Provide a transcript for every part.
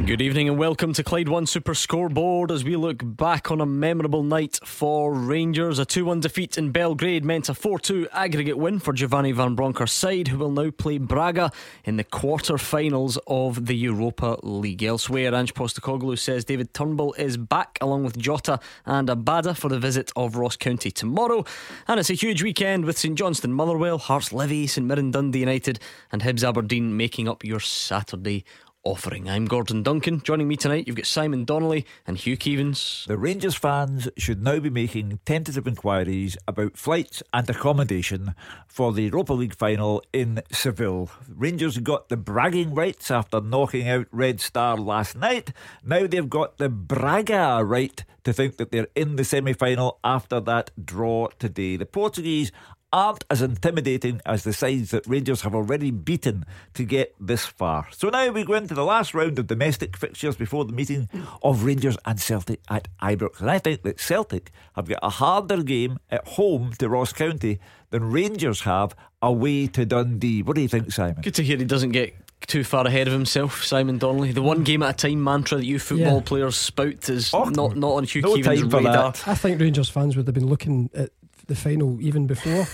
Mm. Good evening and welcome to Clyde One Super Scoreboard as we look back on a memorable night for Rangers. A 2 1 defeat in Belgrade meant a 4 2 aggregate win for Giovanni Van Bronckhorst's side, who will now play Braga in the quarter finals of the Europa League. Elsewhere, Ange Postecoglou says David Turnbull is back along with Jota and Abada for the visit of Ross County tomorrow. And it's a huge weekend with St Johnstone Motherwell, Hearts Livy, St Mirren Dundee United, and Hibs Aberdeen making up your Saturday offering. I'm Gordon Duncan. Joining me tonight, you've got Simon Donnelly and Hugh Keevins. The Rangers fans should now be making tentative inquiries about flights and accommodation for the Europa League final in Seville. Rangers got the bragging rights after knocking out Red Star last night. Now they've got the Braga right to think that they're in the semi final after that draw today. The Portuguese aren't as intimidating as the sides that Rangers have already beaten to get this far. So now we go into the last round of domestic fixtures before the meeting of Rangers and Celtic at Ibrox. And I think that Celtic have got a harder game at home to Ross County than Rangers have away to Dundee. What do you think, Simon? Good to hear he doesn't get too far ahead of himself, Simon Donnelly. The one game at a time mantra that you football yeah. players spout is oh, not, not on Hugh no Keevins' radar. I think Rangers fans would have been looking at the final even before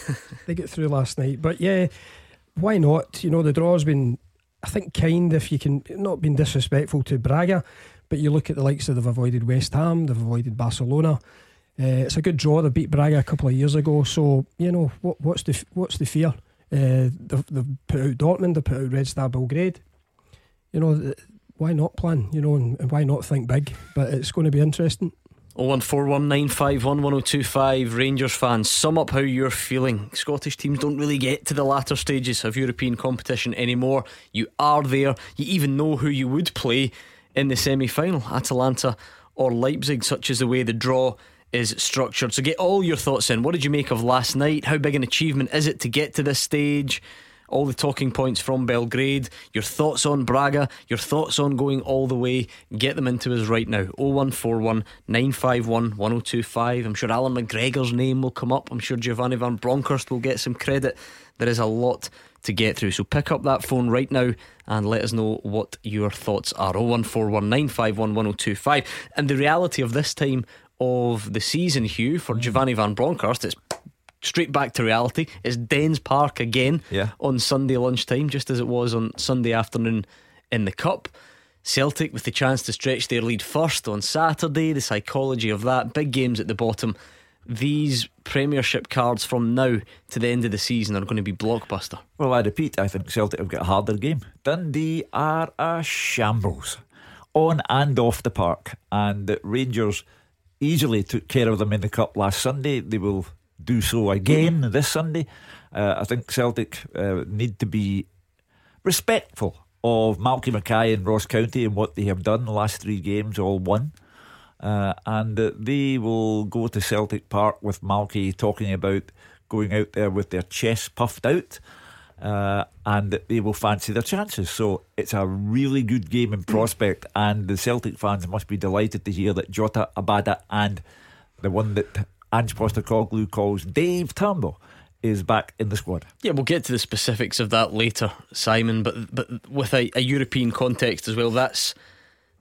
they get through last night. But yeah, why not? You know, the draw's been, I think, kind if you can, not been disrespectful to Braga, but you look at the likes of they've avoided West Ham, they've avoided Barcelona. Uh, it's a good draw. They beat Braga a couple of years ago, so you know what, what's the what's the fear? Uh, they've, they've put out Dortmund, they've put out Red Star Belgrade. You know, why not plan? You know, and, and why not think big? But it's going to be interesting. 01419511025 Rangers fans, sum up how you're feeling. Scottish teams don't really get to the latter stages of European competition anymore. You are there, you even know who you would play in the semi final Atalanta or Leipzig, such as the way the draw is structured. So get all your thoughts in. What did you make of last night? How big an achievement is it to get to this stage? All the talking points from Belgrade, your thoughts on Braga, your thoughts on going all the way, get them into us right now. 0141 951 1025. I'm sure Alan McGregor's name will come up. I'm sure Giovanni Van Bronckhorst will get some credit. There is a lot to get through. So pick up that phone right now and let us know what your thoughts are. 0141 951 1025. And the reality of this time of the season, Hugh, for Giovanni Van Bronckhorst, it's straight back to reality. It's Dens Park again yeah. on Sunday lunchtime, just as it was on Sunday afternoon in the Cup. Celtic with the chance to stretch their lead first on Saturday, the psychology of that, big games at the bottom. These Premiership cards from now to the end of the season are going to be blockbuster. Well, I repeat, I think Celtic have got a harder game. Dundee are a shambles on and off the park, and Rangers easily took care of them in the Cup last Sunday. They will do so again this Sunday. Uh, I think Celtic uh, need to be respectful of Malky Mackay and Ross County and what they have done the last three games, all won. Uh, and uh, they will go to Celtic Park with Malky talking about going out there with their chests puffed out. Uh, and they will fancy their chances. So it's a really good game in prospect, and the Celtic fans must be delighted to hear that Jota, Abada, and the one that Ange Postecoglou calls Dave Turnbull is back in the squad. Yeah, we'll get to the specifics of that later, Simon. But but with a, a, European context as well, that's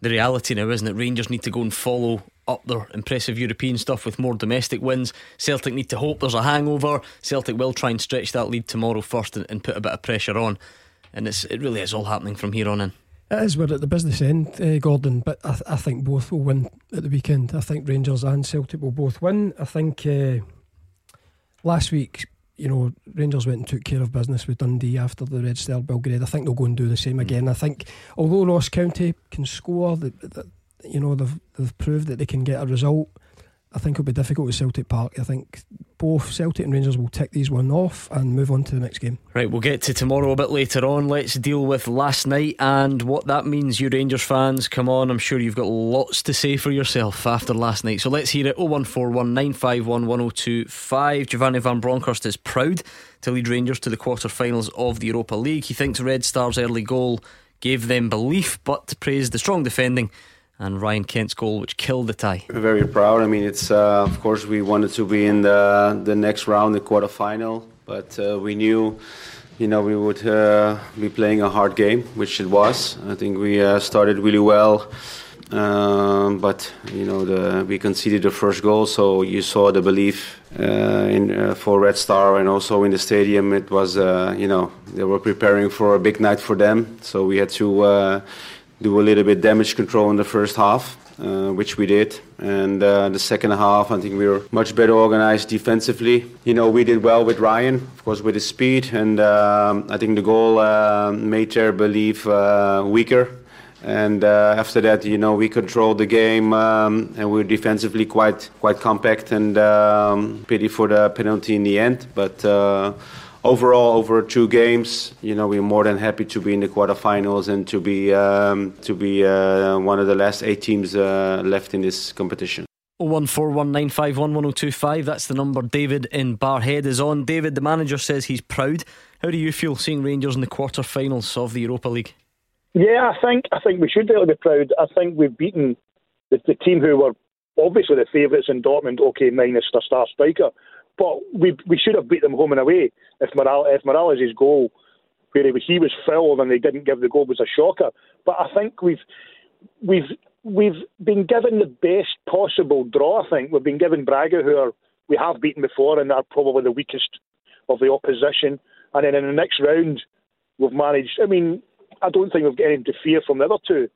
the reality now, isn't it? Rangers need to go and follow up their impressive European stuff with more domestic wins. Celtic need to hope there's a hangover. Celtic will try and stretch that lead tomorrow first and, and put a bit of pressure on. And it's it really is all happening from here on in. It is. We're at the business end, uh, Gordon, but I, th- I, think both will win at the weekend. I think Rangers and Celtic will both win. I think uh, last week, you know, Rangers went and took care of business with Dundee after the Red Star Belgrade. I think they'll go and do the same again. I think, although Ross County can score, the, you know, they've, they've proved that they can get a result. I think it'll be difficult with Celtic Park. I think both Celtic and Rangers will tick these one off and move on to the next game. Right, we'll get to tomorrow a bit later on. Let's deal with last night and what that means. You Rangers fans, come on, I'm sure you've got lots to say for yourself after last night. So let's hear it 0141 951 1025. Giovanni Van Bronckhorst is proud to lead Rangers to the quarter finals of the Europa League. He thinks Red Star's early goal gave them belief, but praised the strong defending and Ryan Kent's goal, which killed the tie. We're Very proud. I mean, it's uh, of course we wanted to be in the the next round, the quarterfinal, but uh, we knew, you know, we would uh, be playing a hard game, which it was. I think we uh, started really well. Um, but you know the, we conceded the first goal, so you saw the belief uh, in uh, for Red Star and also in the stadium. It was you know they were preparing for a big night for them, so we had to do a little bit damage control in the first half. Uh, which we did, and uh, the second half, I think we were much better organized defensively. You know, we did well with Ryan, of course, with his speed, and um, I think the goal made their belief weaker and uh, after that, you know, we controlled the game um, and we were defensively quite quite compact. And um, pity for the penalty in the end, but. Overall, over two games, you know, we're more than happy to be in the quarterfinals and to be um, to be uh, one of the last eight teams uh, left in this competition. One four one nine five one one zero two five. That's the number. David in Barrhead is on. David, the manager says he's proud. How do you feel seeing Rangers in the quarterfinals of the Europa League? Yeah, I think I think we should really be proud. I think we've beaten the, the team who were obviously the favourites in Dortmund. Okay, minus their star striker, but we we should have beat them home and away. If Moral if Morelos' goal, where he, he was fouled and they didn't give the goal, was a shocker. But I think we've we've we've been given the best possible draw. I think we've been given Braga, who are we have beaten before and are probably the weakest of the opposition. And then in the next round, we've managed. I mean, I don't think we've got anything to fear from the other two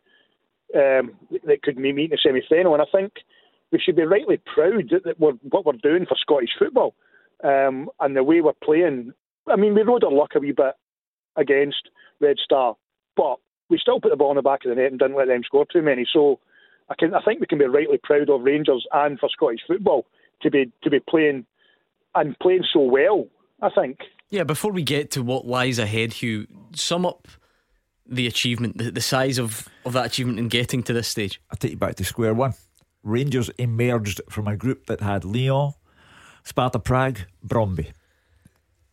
um, that could meet in the semi final. And I think we should be rightly proud that we're, what we're doing for Scottish football um, and the way we're playing. I mean, we rode our luck a wee bit against Red Star, but we still put the ball in the back of the net and didn't let them score too many. So I can, I think we can be rightly proud of Rangers and for Scottish football to be to be playing and playing so well. I think. Yeah, before we get to what lies ahead, Hugh, sum up the achievement, the, the size of, of that achievement in getting to this stage? I'll take you back to square one. Rangers emerged from a group that had Lyon, Sparta Prague, Brondby.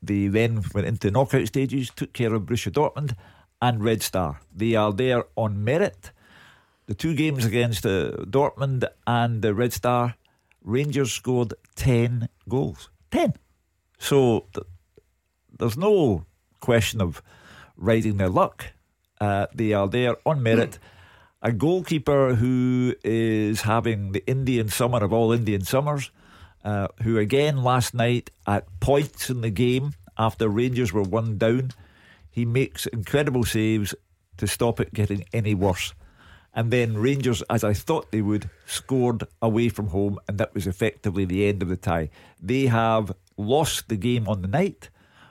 They then went into knockout stages, took care of Borussia Dortmund and Red Star. They are there on merit. The two games against uh, Dortmund and the Red Star, Rangers scored 10 goals. 10. So th- there's no question of riding their luck. Uh, they are there on merit. A goalkeeper who is having the Indian summer of all Indian summers, uh, who again last night at points in the game after Rangers were one down, he makes incredible saves to stop it getting any worse. And then Rangers, as I thought they would, scored away from home, and that was effectively the end of the tie. They have lost the game on the night,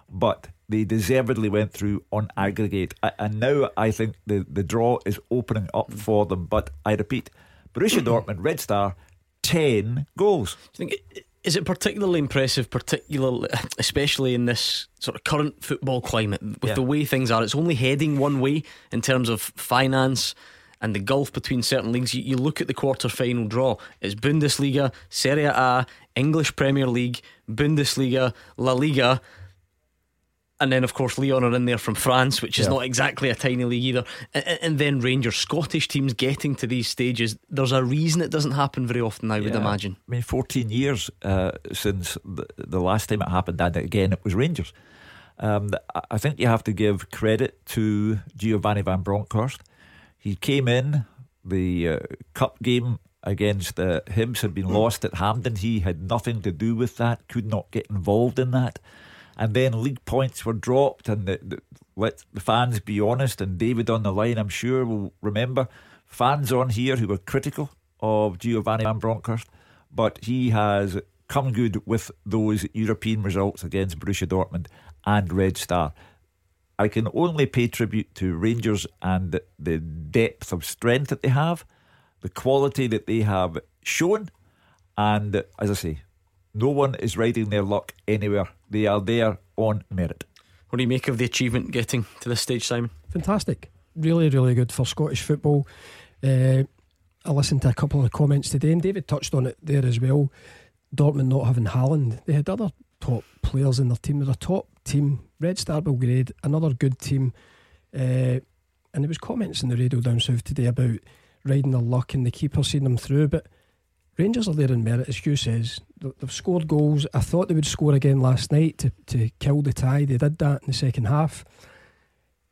but they deservedly went through on aggregate. And now I think the, the draw is opening up for them. But I repeat, Borussia Dortmund, Red Star, 10 goals. Is it particularly impressive, particularly, especially in this sort of current football climate, with yeah. the way things are? It's only heading one way in terms of finance and the gulf between certain leagues. You, you look at the quarter final draw, it's Bundesliga, Serie A, English Premier League, Bundesliga, La Liga and then of course Lyon are in there from France, which is yeah. not exactly a tiny league either. And, and, then Rangers, Scottish teams getting to these stages. There's a reason it doesn't happen very often. I yeah. would imagine. I mean, 14 years uh, since the, the, last time it happened, and again it was Rangers. Um, I think you have to give credit to Giovanni van Bronckhorst. He came in the uh, cup game against uh, Hibs had been lost at Hampden. He had nothing to do with that. Could not get involved in that and then league points were dropped. And the, the, let the fans be honest. And David on the line, I'm sure, will remember fans on here who were critical of Giovanni Van Bronckhorst, but he has come good with those European results against Borussia Dortmund and Red Star. I can only pay tribute to Rangers and the depth of strength that they have, the quality that they have shown, and as I say, no one is riding their luck anywhere. They are there on merit. What do you make of the achievement getting to this stage, Simon? Fantastic. Really, really good for Scottish football. Uh, I listened to a couple of comments today, and David touched on it there as well. Dortmund not having Haaland, they had other top players in their team. They're a top team. Red Star Belgrade, another good team. Uh, And there was comments in the radio down south today about riding their luck and the keeper seeing them through. But Rangers are there in merit, as Hugh says. They've scored goals. I thought they would score again last night to, to kill the tie. They did that in the second half.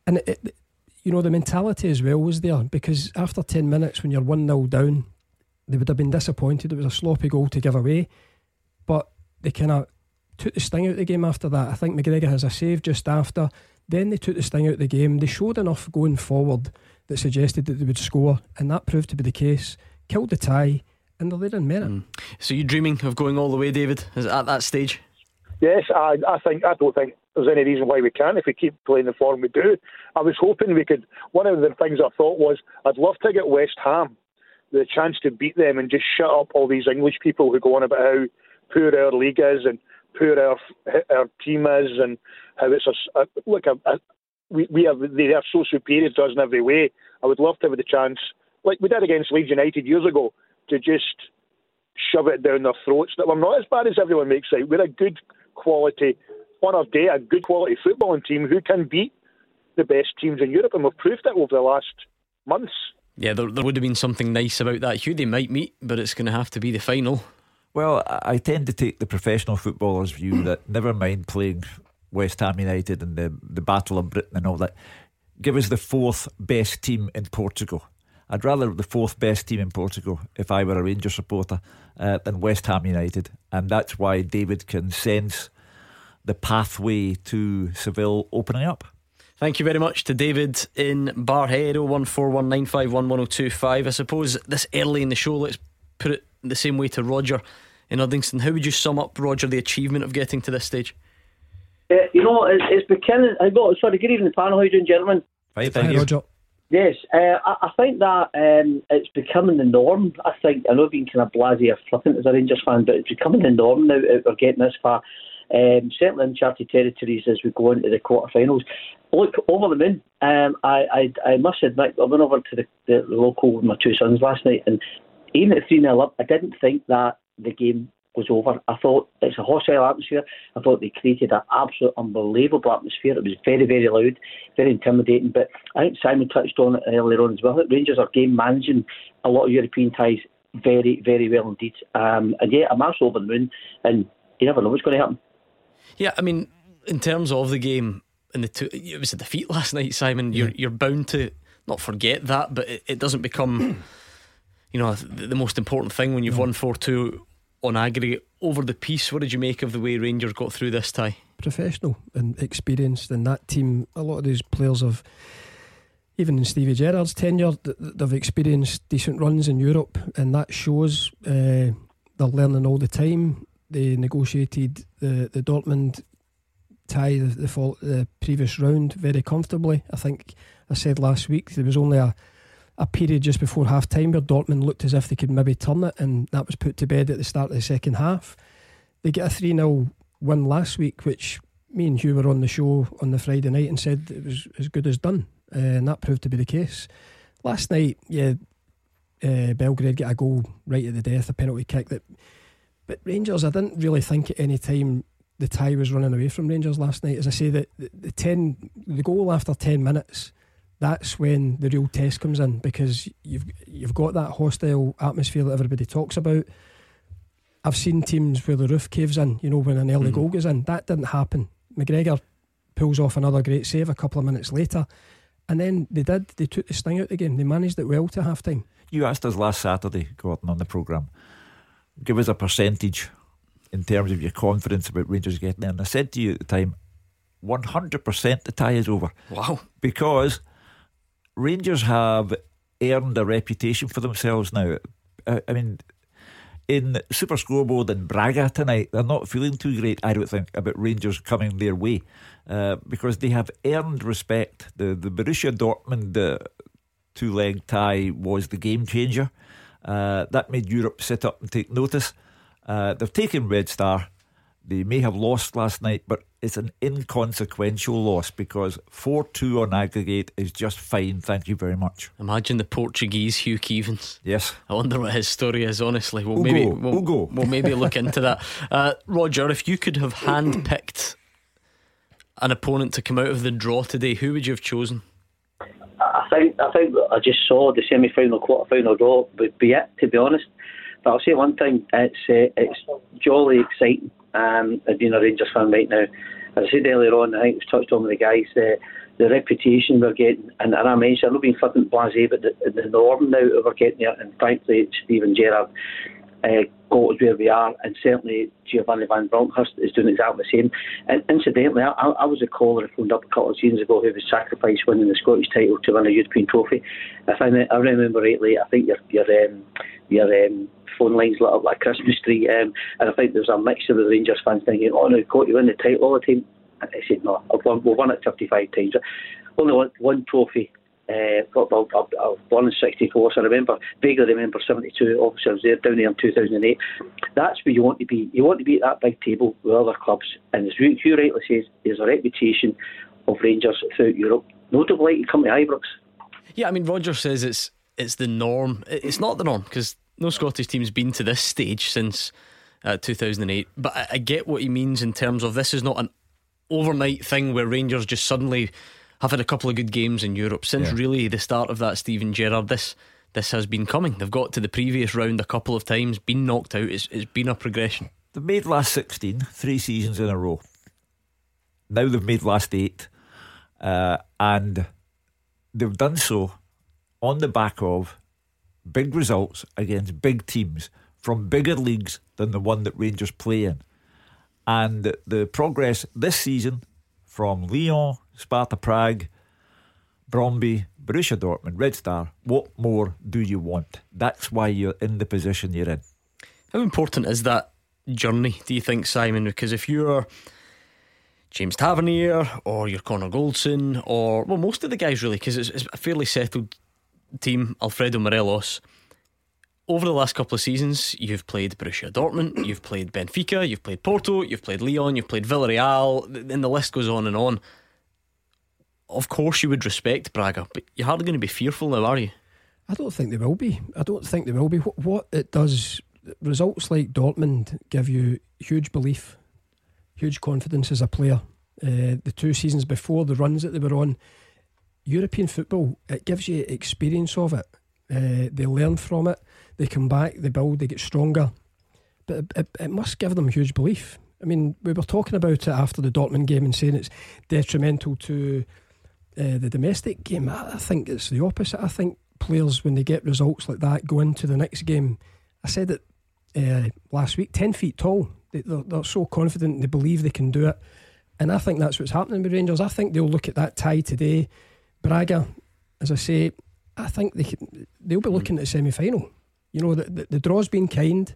And, it, it, you know, the mentality as well was there because after 10 minutes, when you're 1 0 down, they would have been disappointed. It was a sloppy goal to give away. But they kind of took the sting out of the game after that. I think McGregor has a save just after. Then they took the sting out of the game. They showed enough going forward that suggested that they would score, and that proved to be the case. Killed the tie, and they're there in merit. Mm. So you dreaming of going all the way, David? Is at that stage? Yes, I, I think I don't think there's any reason why we can't if we keep playing the form we do. I was hoping we could. One of the things I thought was I'd love to get West Ham the chance to beat them and just shut up all these English people who go on about how poor our league is and poor our our team is and how it's a, a look. A, a, we we have they are so superior to us in every way. I would love to have the chance, like we did against Leeds United years ago, to just shove it down their throats that we're not as bad as everyone makes out. We're a good quality, on our day, a good quality footballing team who can beat the best teams in Europe, and we've proved it over the last months. Yeah, there, there would have been something nice about that. Hugh, they might meet, but it's going to have to be the final. Well, I tend to take the professional footballer's view that never mind playing West Ham United and the, the Battle of Britain and all that, give us the fourth best team in Portugal. I'd rather the fourth best team in Portugal if I were a Rangers supporter uh, than West Ham United. And that's why David can sense the pathway to Seville opening up. Thank you very much to David in Barrhead, 01419511025. I suppose this early in the show, let's put it the same way to Roger in Uddingston. How would you sum up, Roger, the achievement of getting to this stage? Uh, you know, it's, it's beginning. I got sorry. Good evening, panel. How are you doing, gentlemen? Fine, thank you. Roger. Yes, uh, I, I, think that um, it's becoming the norm. I think I know being kind of blasé or flippant as a Rangers fan, but it's becoming the norm now. We're getting this far. Um, certainly uncharted territories as we go into the quarterfinals. Look, over the moon. Um, I, I, I must admit, I went over to the, the local with my two sons last night, and even at 3 0 up, I didn't think that the game was over. I thought it's a hostile atmosphere. I thought they created an absolute unbelievable atmosphere. It was very, very loud, very intimidating. But I think Simon touched on it earlier on as well. Rangers are game managing a lot of European ties very, very well indeed. Um, and yeah, a match over the moon, and you never know what's going to happen. Yeah, I mean, in terms of the game, and the two, it was a defeat last night, Simon. You're you're bound to not forget that, but it, it doesn't become, you know, the, the, most important thing when you've won four two on aggregate over the piece. What did you make of the way Rangers got through this tie? Professional and experienced, and that team. A lot of these players have. Even in Stevie Gerrard's tenure, they've experienced decent runs in Europe, and that shows uh, they're learning all the time. They negotiated the, the Dortmund tie the, the, the previous round very comfortably. I think I said last week there was only a a period just before half time where Dortmund looked as if they could maybe turn it, and that was put to bed at the start of the second half. They get a 3 0 win last week, which me and Hugh were on the show on the Friday night and said it was as good as done, uh, and that proved to be the case. Last night, yeah, uh, Belgrade get a goal right at the death, a penalty kick that. But Rangers, I didn't really think at any time the tie was running away from Rangers last night. As I say, the, the, the ten, the goal after ten minutes that's when the real test comes in because you've you've got that hostile atmosphere that everybody talks about. I've seen teams where the roof caves in, you know, when an early mm. goal goes in. That didn't happen. McGregor pulls off another great save a couple of minutes later. And then they did, they took the sting out of the game. They managed it well to half time. You asked us last Saturday, Gordon, on the programme, give us a percentage in terms of your confidence about Rangers getting there. And I said to you at the time, 100% the tie is over. Wow. Because Rangers have earned a reputation for themselves now. I, I mean, in Super Scoreboard in Braga tonight, they're not feeling too great, I don't think, about Rangers coming their way uh, because they have earned respect. The, the Borussia Dortmund uh, two leg tie was the game changer. Uh, that made Europe sit up and take notice. Uh, they've taken Red Star. They may have lost last night, but it's an inconsequential loss because 4 2 on aggregate is just fine. Thank you very much. Imagine the Portuguese Hugh Keevins. Yes. I wonder what his story is, honestly. We'll, maybe, we'll, we'll maybe look into that. Uh, Roger, if you could have handpicked an opponent to come out of the draw today, who would you have chosen? I think I think I just saw the semi final, quarter final draw would be it, to be honest. But I'll say one thing: it's uh, it's jolly exciting. Um, being a Rangers fan right now, as I said earlier on, I think it was touched on with the guys. Uh, the reputation we're getting, and, and I mentioned, I'm not being flippant blasé, but the, the norm now that we're getting there, and frankly, Steven Gerrard uh, us where we are, and certainly Giovanni Van Bronckhorst is doing exactly the same. And incidentally, I, I was a caller who phoned up a couple of seasons ago who was sacrificed winning the Scottish title to win a European trophy. If I, I remember rightly, I think your your um, your um, phone lines lit up like Christmas tree, um, and I think there was a mixture of the Rangers fans thinking, "Oh no, got you win the title all the time." I said, "No, I've won, we've won it 55 times. Only one trophy uh, I've, I've born in 64, so I remember, vaguely remember 72, obviously I was there down there in 2008. That's where you want to be. You want to be at that big table with other clubs, and as Hugh rightly says, there's a reputation of Rangers throughout Europe. No delight to come to Ibrox. Yeah, I mean, Roger says it's it's the norm. It's not the norm because no Scottish team's been to this stage since uh, 2008. But I, I get what he means in terms of this is not an overnight thing where Rangers just suddenly have had a couple of good games in Europe since yeah. really the start of that Steven Gerrard. This this has been coming. They've got to the previous round a couple of times, been knocked out. It's, it's been a progression. They've made last 16, three seasons in a row. Now they've made last eight, uh, and they've done so on the back of big results against big teams from bigger leagues than the one that Rangers play in. And the progress this season from Lyon Sparta Prague, Brondby, Borussia Dortmund, Red Star. What more do you want? That's why you're in the position you're in. How important is that journey, do you think, Simon? Because if you're James Tavernier or you're Connor Goldson or, well, most of the guys really, because it's, it's a fairly settled team, Alfredo Morelos. Over the last couple of seasons, you've played Borussia Dortmund, you've played Benfica, you've played Porto, you've played Lyon, you've played Villarreal, and the list goes on and on of course you would respect Braga, but you're hardly going to be fearful now, are you? I don't think they will be. I don't think they will be. What, what it does, results like Dortmund give you huge belief, huge confidence as a player. Uh, the two seasons before, the runs that they were on, European football, it gives you experience of it. Uh, they learn from it, they come back, they build, they get stronger. But it, it, it must give them huge belief. I mean, we were talking about it after the Dortmund game and saying it's detrimental to uh, the domestic game, I, think it's the opposite. I think players, when they get results like that, go into the next game. I said it uh, last week 10 feet tall. They, they're, they're so confident, they believe they can do it. And I think that's what's happening with Rangers. I think they'll look at that tie today. Braga, as I say, I think they can, they'll be looking at the semi final. You know, the, the, the draw's been kind.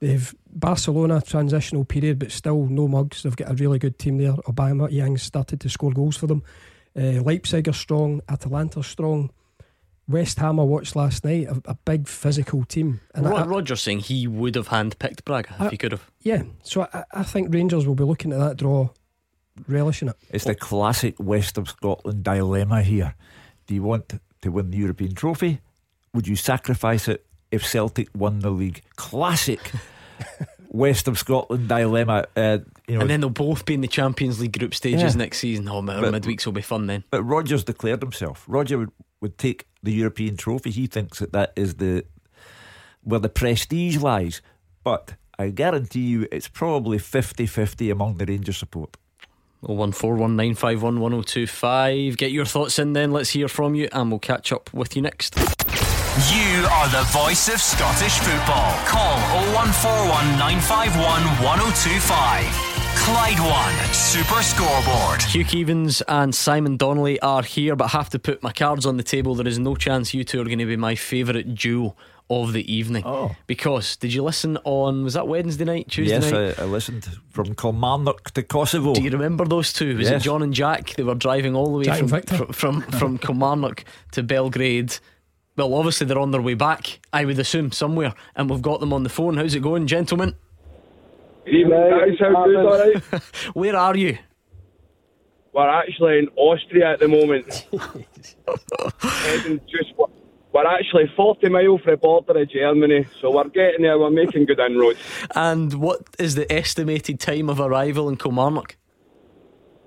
They've Barcelona transitional period, but still no mugs. They've got a really good team there. Aubameyang started to score goals for them. Uh, Leipzig are strong, Atalanta are strong. West Ham I watched last night, a, a big physical team. And Rod, I, Roger's saying he would have handpicked Braga if he could have. Yeah, so I, I think Rangers will be looking at that draw, relishing it. It's the classic West of Scotland dilemma here. Do you want to win the European trophy? Would you sacrifice it if Celtic won the league? Classic West of Scotland dilemma. Uh, you know, and then they'll both be in the Champions League group stages yeah. next season. Oh, my, but, midweeks will be fun then. But Rogers declared himself. Roger would, would take the European trophy. He thinks that that is the where the prestige lies. But I guarantee you it's probably 50 50 among the Rangers support. 01419511025. Get your thoughts in then. Let's hear from you, and we'll catch up with you next. You are the voice of Scottish football. Call 0141 951 1025. Clyde One Super Scoreboard. Hugh Keevins and Simon Donnelly are here, but have to put my cards on the table. There is no chance you two are going to be my favourite duo of the evening. Oh. Because did you listen on was that Wednesday night, Tuesday yes, night? Yes, I, I, listened from Kilmarnock to Kosovo. Do you remember those two? Was yes. it John and Jack? They were driving all the way Jack from from, from, from Kilmarnock to Belgrade. Well, obviously they're on their way back, I would assume, somewhere, and we've got them on the phone. How's it going, gentlemen? Evening, guys. How good? All right. Where are you? We're actually in Austria at the moment. just we're actually 40 miles from the border of Germany, so we're getting there. We're making good inroads. And what is the estimated time of arrival in Kilmarnock?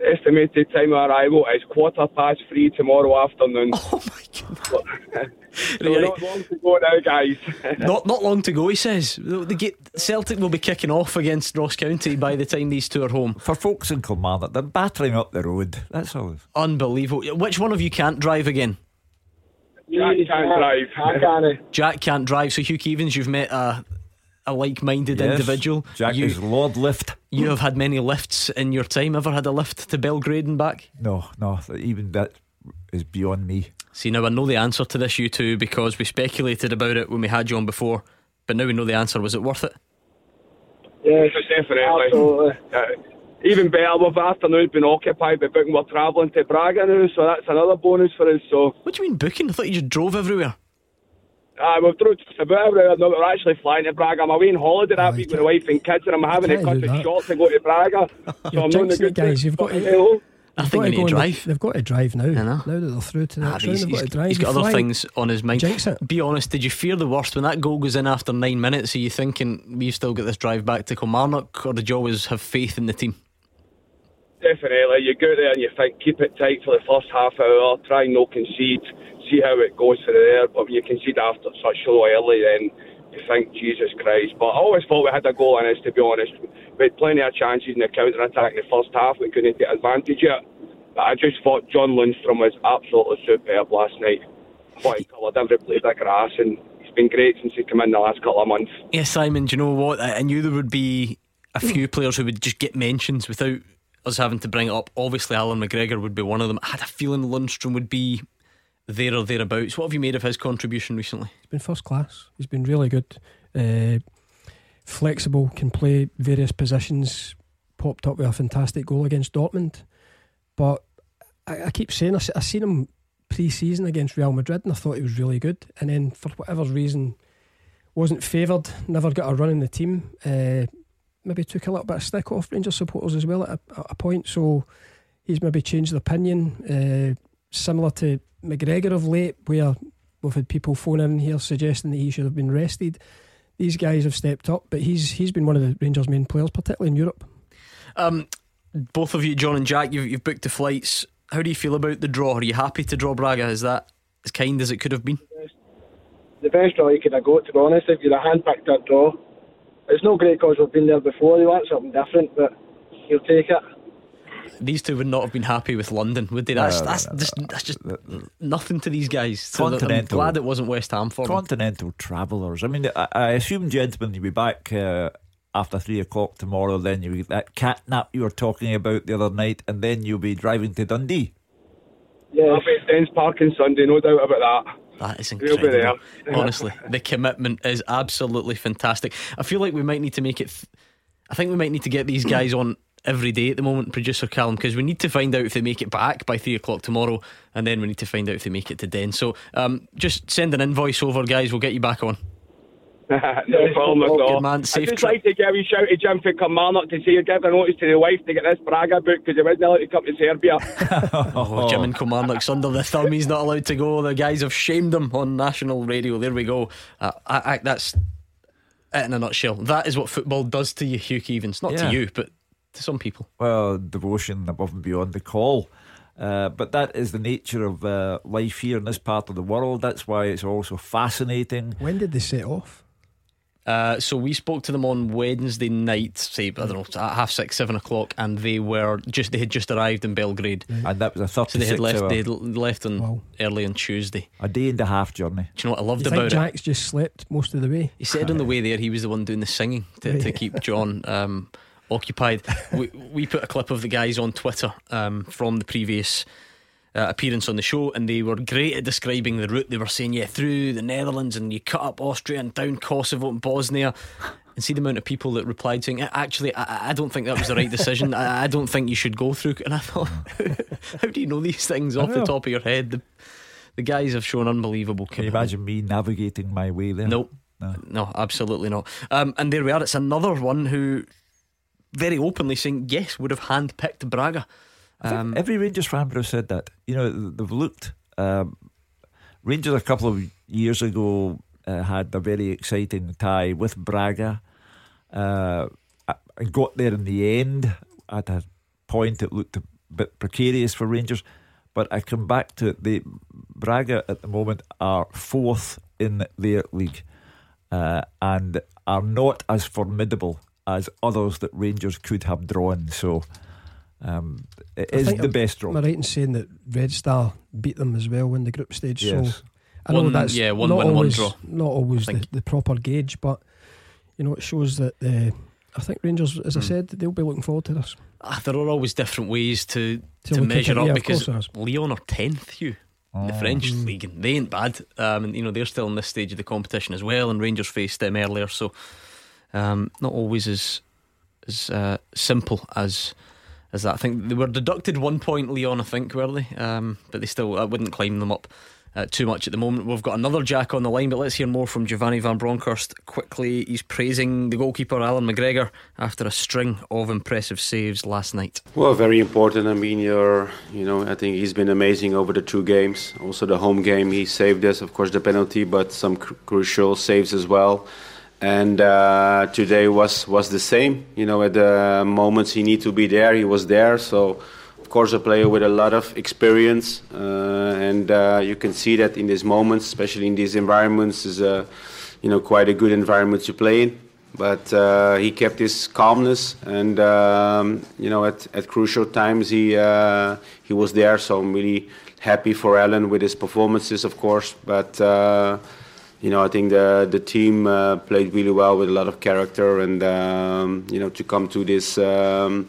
Estimated time of arrival is quarter past three tomorrow afternoon. Oh my god! so Right. not long to go now, guys. not not long to go. He says the, the get, Celtic will be kicking off against Ross County by the time these two are home. For folks in Kilmarnock, they're battering up the road. That's all. Unbelievable. Which one of you can't drive again? Jack can't drive. I can't. Jack can't drive. So Hugh Keevins, you've met a a like-minded Yes, individual. Jack you, is Lord Lift. you have had many lifts in your time. Ever had a lift to Belgrade and back? No, no, even that is beyond me. See, now I know the answer to this, you two, because we speculated about it when we had you on before. But now we know the answer. Was it worth it? Yes, Definitely. absolutely. Uh, even better, we've afternoon been occupied by booking. We're travelling to Braga now, so that's another bonus for us. So, What do you mean booking? I thought you just drove everywhere. uh, we've drove just about everywhere. No, we're actually flying to Braga. I'm away on holiday that Oh, week with the wife and kids, and I'm having to can't cut do short to go to Braga. so You're I'm not in a jinxing good it, guys. You've got to- Hello? I think got you to need to and- drive. They've got to drive now. know. Now that they're through to the Ah, next but round, he's, they've got to drive. he's got other fly- things on his mind. Jinx it. Be honest, did you fear the worst when that goal goes in after nine minutes? Are you thinking we've still got this drive back to Kilmarnock, or did you always have faith in the team? Definitely. You go there and you think, keep it tight for the first half hour, try and not concede, see how it goes for there. But when you concede after such so early, then you think, Jesus Christ. But I always thought we had a goal in us, to be honest. We had plenty of chances in the counter attack in the first half. We couldn't take advantage it. But I just thought John Lundstram was absolutely superb last night. I thought he coloured every blade of grass, and he's been great since he came in the last couple of months. Yes, Simon. Do you know what? I knew there would be a few players who would just get mentions without us having to bring it up. Obviously, Alan McGregor would be one of them. I had a feeling Lundstram would be there or thereabouts. What have you made of his contribution recently? He's been first class. He's been really good. Uh, flexible, can play various positions. Popped up with a fantastic goal against Dortmund. But I, I keep saying, I, se- I seen him pre season against Real Madrid and I thought he was really good. And then for whatever reason, wasn't favoured, never got a run in the team. Uh, maybe took a little bit of stick off Rangers supporters as well at a, at a point. So he's maybe changed the opinion. Uh, similar to McGregor of late, where we've had people phone in here suggesting that he should have been rested. These guys have stepped up, but he's he's been one of the Rangers' main players, particularly in Europe. Um, both of you, John and Jack, you've, you've booked the flights. How do you feel about the draw? Are you happy to draw Braga? Is that as kind as it could have been? The best draw you could have got, to be honest, if you'd have handpicked that draw. It's not great because we've been there before. You want something different, but you'll take it. These two would not have been happy with London, would they? That's No, no, that's no, just that's just nothing to these guys. So I'm Continental. glad it wasn't West Ham for them. Continental travellers. I mean, I, I assume, gentlemen, you'll be back uh, after three o'clock tomorrow. Then you get that cat nap you were talking about the other night, and then you'll be driving to Dundee. Yes. I'll be at Dens Park on Sunday, no doubt about that. That is We'll be incredible. there. Honestly, the commitment is absolutely fantastic. I feel like we might need to make it. Th- I think we might need to get these guys on every day at the moment, producer Callum, because we need to find out if they make it back by three o'clock tomorrow, and then we need to find out if they make it to Den. So, um, just send an invoice over, guys. We'll get you back on. no problem at all. Good man, I safe just trip. like to give a shout to Jim for Kilmarnock to say you're giving a notice to the wife to get this Braga book because he wasn't allowed to come to Serbia. Oh, Jim and Kilmarnock's under the thumb. He's not allowed to go. The guys have shamed him on national radio. There we go. Uh, I, I, that's it in a nutshell. That is what football does to you, Hugh Keevins. Not Yeah. to you, but to some people. Well, devotion above and beyond the call. Uh, but that is the nature of uh, life here in this part of the world. That's why it's also fascinating. When did they set off? Uh, so we spoke to them on Wednesday night, say I don't know, at half six, seven o'clock, and they were just they had just arrived in Belgrade. And that was a So they had left. hour, They had left on Wow. early on Tuesday. a day and a half journey. Do you know what I loved You think about it? Jack's just slept most of the way? He said on the way there he was the one doing the singing to, to keep John um, occupied. We, we put a clip of the guys on Twitter um, from the previous uh, appearance on the show, and they were great at describing the route. They were saying, yeah, through the Netherlands, and you cut up Austria and down Kosovo and Bosnia. And see the amount of people that replied saying, actually, I, I don't think that was the right decision. I, I don't think you should go through. And I thought, how do you know these things off the top of your head? The, the guys have shown unbelievable Can you imagine me navigating my way there? Nope. No. No, absolutely not. Um, and there we are. It's another one who very openly saying, yes, would have handpicked Braga. Um, every Rangers fan would have said that. You know, they've looked. Um, Rangers a couple of years ago uh, had a very exciting tie with Braga. Uh, and got there in the end at a point it looked a bit precarious for Rangers. But I come back to it. The Braga at the moment are fourth in their league uh, and are not as formidable as others that Rangers could have drawn. So um, it is the I'm, best draw. Am I right in saying that Red Star beat them as well in the group stage? Yes. So I know that's yeah, one not win, one always, draw, Not always the, the proper gauge, but you know it shows that uh, I think Rangers, as I Hmm. said, they'll be looking forward to this. Ah, there are always different ways to To to, measure it, up yeah, because course. Lyon are tenth, you in the Oh. French Mm. league, and they ain't bad. Um, and you know they're still in this stage of the competition as well. And Rangers faced them earlier, so um, not always as as uh, simple as as that. I think they were deducted one point, Lyon. I think were they? Um, but they still I wouldn't climb them up. Uh, too much at the moment. We've got another Jack on the line, but let's hear more from Giovanni Van Bronckhorst quickly. He's praising the goalkeeper Alan McGregor after a string of impressive saves last night. Well, very important. I mean, you're, you know, I think he's been amazing over the two games. Also, the home game, he saved us, of course, the penalty, but some cr- crucial saves as well. And uh, today was was the same. You know, at the moments he need to be there, he was there. So, of course, a player with a lot of experience, uh, and uh, you can see that in these moments, especially in these environments, is a, you know, quite a good environment to play in but uh, he kept his calmness and um, you know at, at crucial times he uh, he was there so I'm really happy for Alan with his performances of course but uh, you know I think the the team uh, played really well with a lot of character and um, you know to come to this um,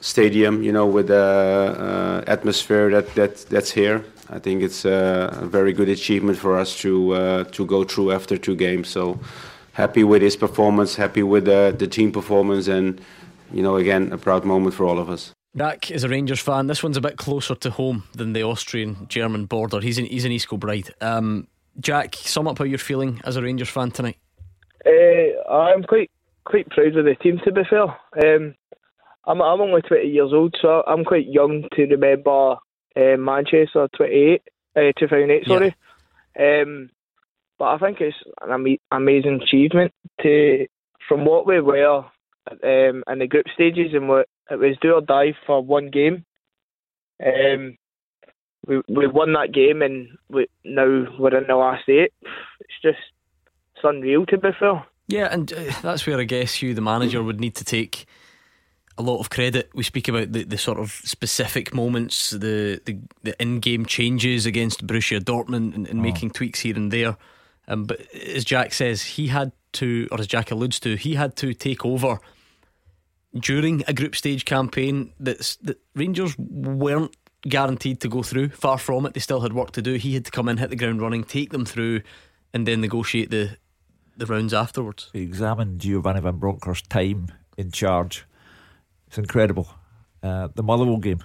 stadium you know with the uh, atmosphere that, that that's here I think it's a, a very good achievement for us to uh, to go through after two games so happy with his performance, happy with the, the team performance, and you know, again, a proud moment for all of us. Jack is a Rangers fan. This one's a bit closer to home than the Austrian German border. He's in he's in East Kilbride. Um, Jack, sum up how you're feeling as a Rangers fan tonight. Uh, I'm quite quite proud of the team. To be fair, um, I'm I'm only 20 years old, so I'm quite young to remember uh, Manchester 28, uh, 2008. Sorry, um, but I think it's an ama- amazing achievement to from what we were um, in the group stages and what it was do or die for one game. Um, we we won that game and we, now we're in the last eight. It's just it's unreal to be fair. Yeah, and uh, that's where I guess you, the manager, would need to take a lot of credit. We speak about the, the sort of specific moments, the the, the in game changes against Borussia Dortmund, and, and making tweaks here and there. Um, but as Jack says, he had to, or as Jack alludes to, he had to take over during a group stage campaign that's, that Rangers weren't guaranteed to go through. Far from it, they still had work to do. He had to come in, hit the ground running, take them through, and then negotiate the the rounds afterwards. We examined Giovanni Van Bronckhorst's time in charge. It's incredible. Uh, the Motherwell game,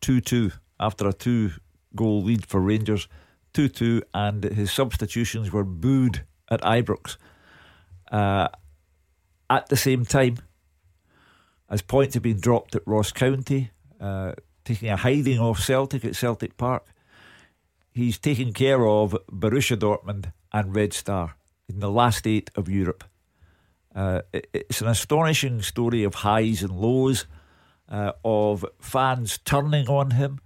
2 2 after a two goal lead for Rangers, 2 2, and his substitutions were booed at Ibrox. Uh, at the same time, as points have been dropped at Ross County, uh, taking a hiding off Celtic at Celtic Park, he's taken care of Borussia Dortmund and Red Star in the last eight of Europe. Uh, it- it's an astonishing story of highs and lows, uh, of fans turning on him,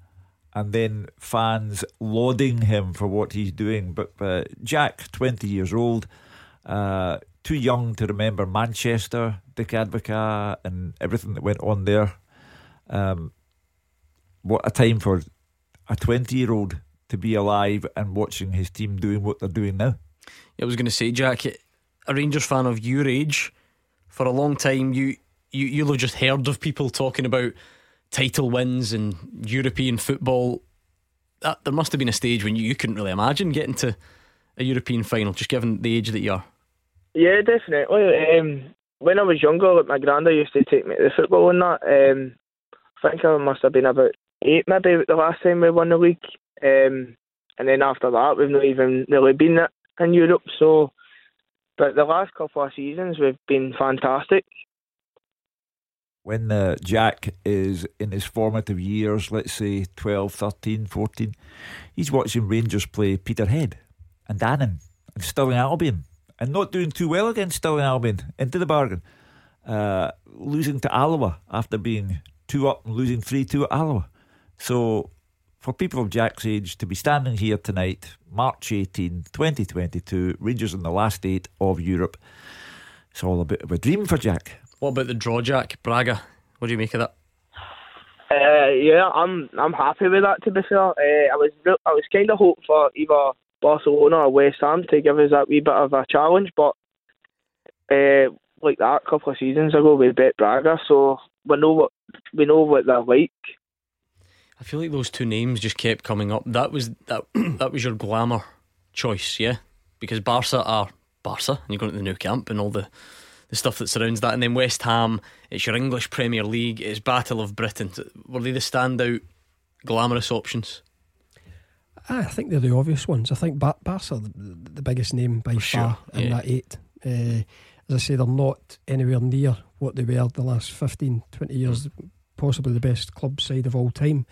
and then fans lauding him for what he's doing. But uh, Jack, 20 years old, uh, too young to remember Manchester, Dick Advocaat, and everything that went on there. Um, what a time for a 20 year old to be alive and watching his team doing what they're doing now. I was going to say, Jack, a Rangers fan of your age, for a long time, you you you'll have just heard of people talking about title wins and European football. That there must have been a stage when you, you couldn't really imagine getting to a European final, just given the age that you are. Yeah, definitely. Um, when I was younger, like my granda used to take me to the football and that. Um, I think I must have been about eight, maybe the last time we won the league. Um, and then after that, we've not even really been in Europe. So, but the last couple of seasons, we've been fantastic. when uh, Jack is in his formative years, let's say 12, 13, 14, he's watching Rangers play Peterhead and Annan and Stirling Albion and not doing too well against Stirling Albion into the bargain. Uh, losing to Alloa after being 2 up and losing 3 2 at Alloa. So, for people of Jack's age to be standing here tonight, March 18, 2022, Rangers in the last eight of Europe, it's all a bit of a dream for Jack. What about the draw, Jack? Braga. What do you make of that? Uh, yeah, I'm I'm happy with that. To be fair, uh, I was I was kind of hoping for either Barcelona or West Ham to give us that wee bit of a challenge, but uh, like that a couple of seasons ago we bet Braga, so we know what we know what they're like. I feel like those two names just kept coming up. That was that that was your glamour choice, yeah, because Barca are Barca, and you're going to the Nou Camp and all the the stuff that surrounds that, and then West Ham, it's your English Premier League, it's Battle of Britain. Were they the standout glamorous options? I think they're the obvious ones. I think Bar- Barca the, the biggest name by far in yeah. that eight. Uh, as I say, they're not anywhere near what they were the last 15, 20 years. Possibly the best club side of all time.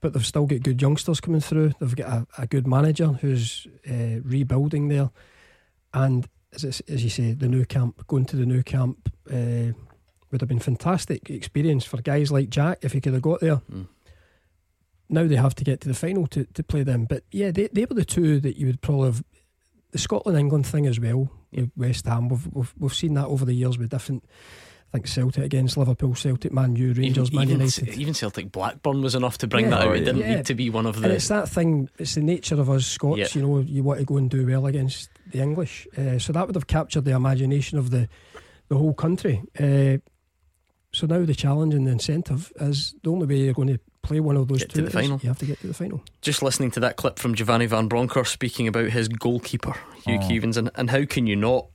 But they've still got good youngsters coming through. They've got a, a good manager who's uh, rebuilding there. And as, as you say, the Nou Camp, going to the Nou Camp uh, would have been fantastic experience for guys like Jack if he could have got there. Mm. Now they have to get to the final to, to play them. But yeah, they, they were the two that you would probably have. The Scotland England thing as well, with West Ham. We've, we've, we've seen that over the years with different. I think Celtic against Liverpool, Celtic, Man U, Rangers, even, Man even, United. even Celtic Blackburn was enough to bring Yeah. that out. Oh, It didn't Yeah. need to be one of And it's that thing, it's the nature of us Scots, Yeah. you know, you want to go and do well against the English. Uh, so that would have captured the imagination of the, the whole country. Uh, so now the challenge and the incentive is the only way you're going to play one of those Get to two the is final. You have to get to the final. Just listening to that clip from Giovanni Van Bronckhorst speaking about his goalkeeper, Hugh Oh. Keevins, and, and how can you not?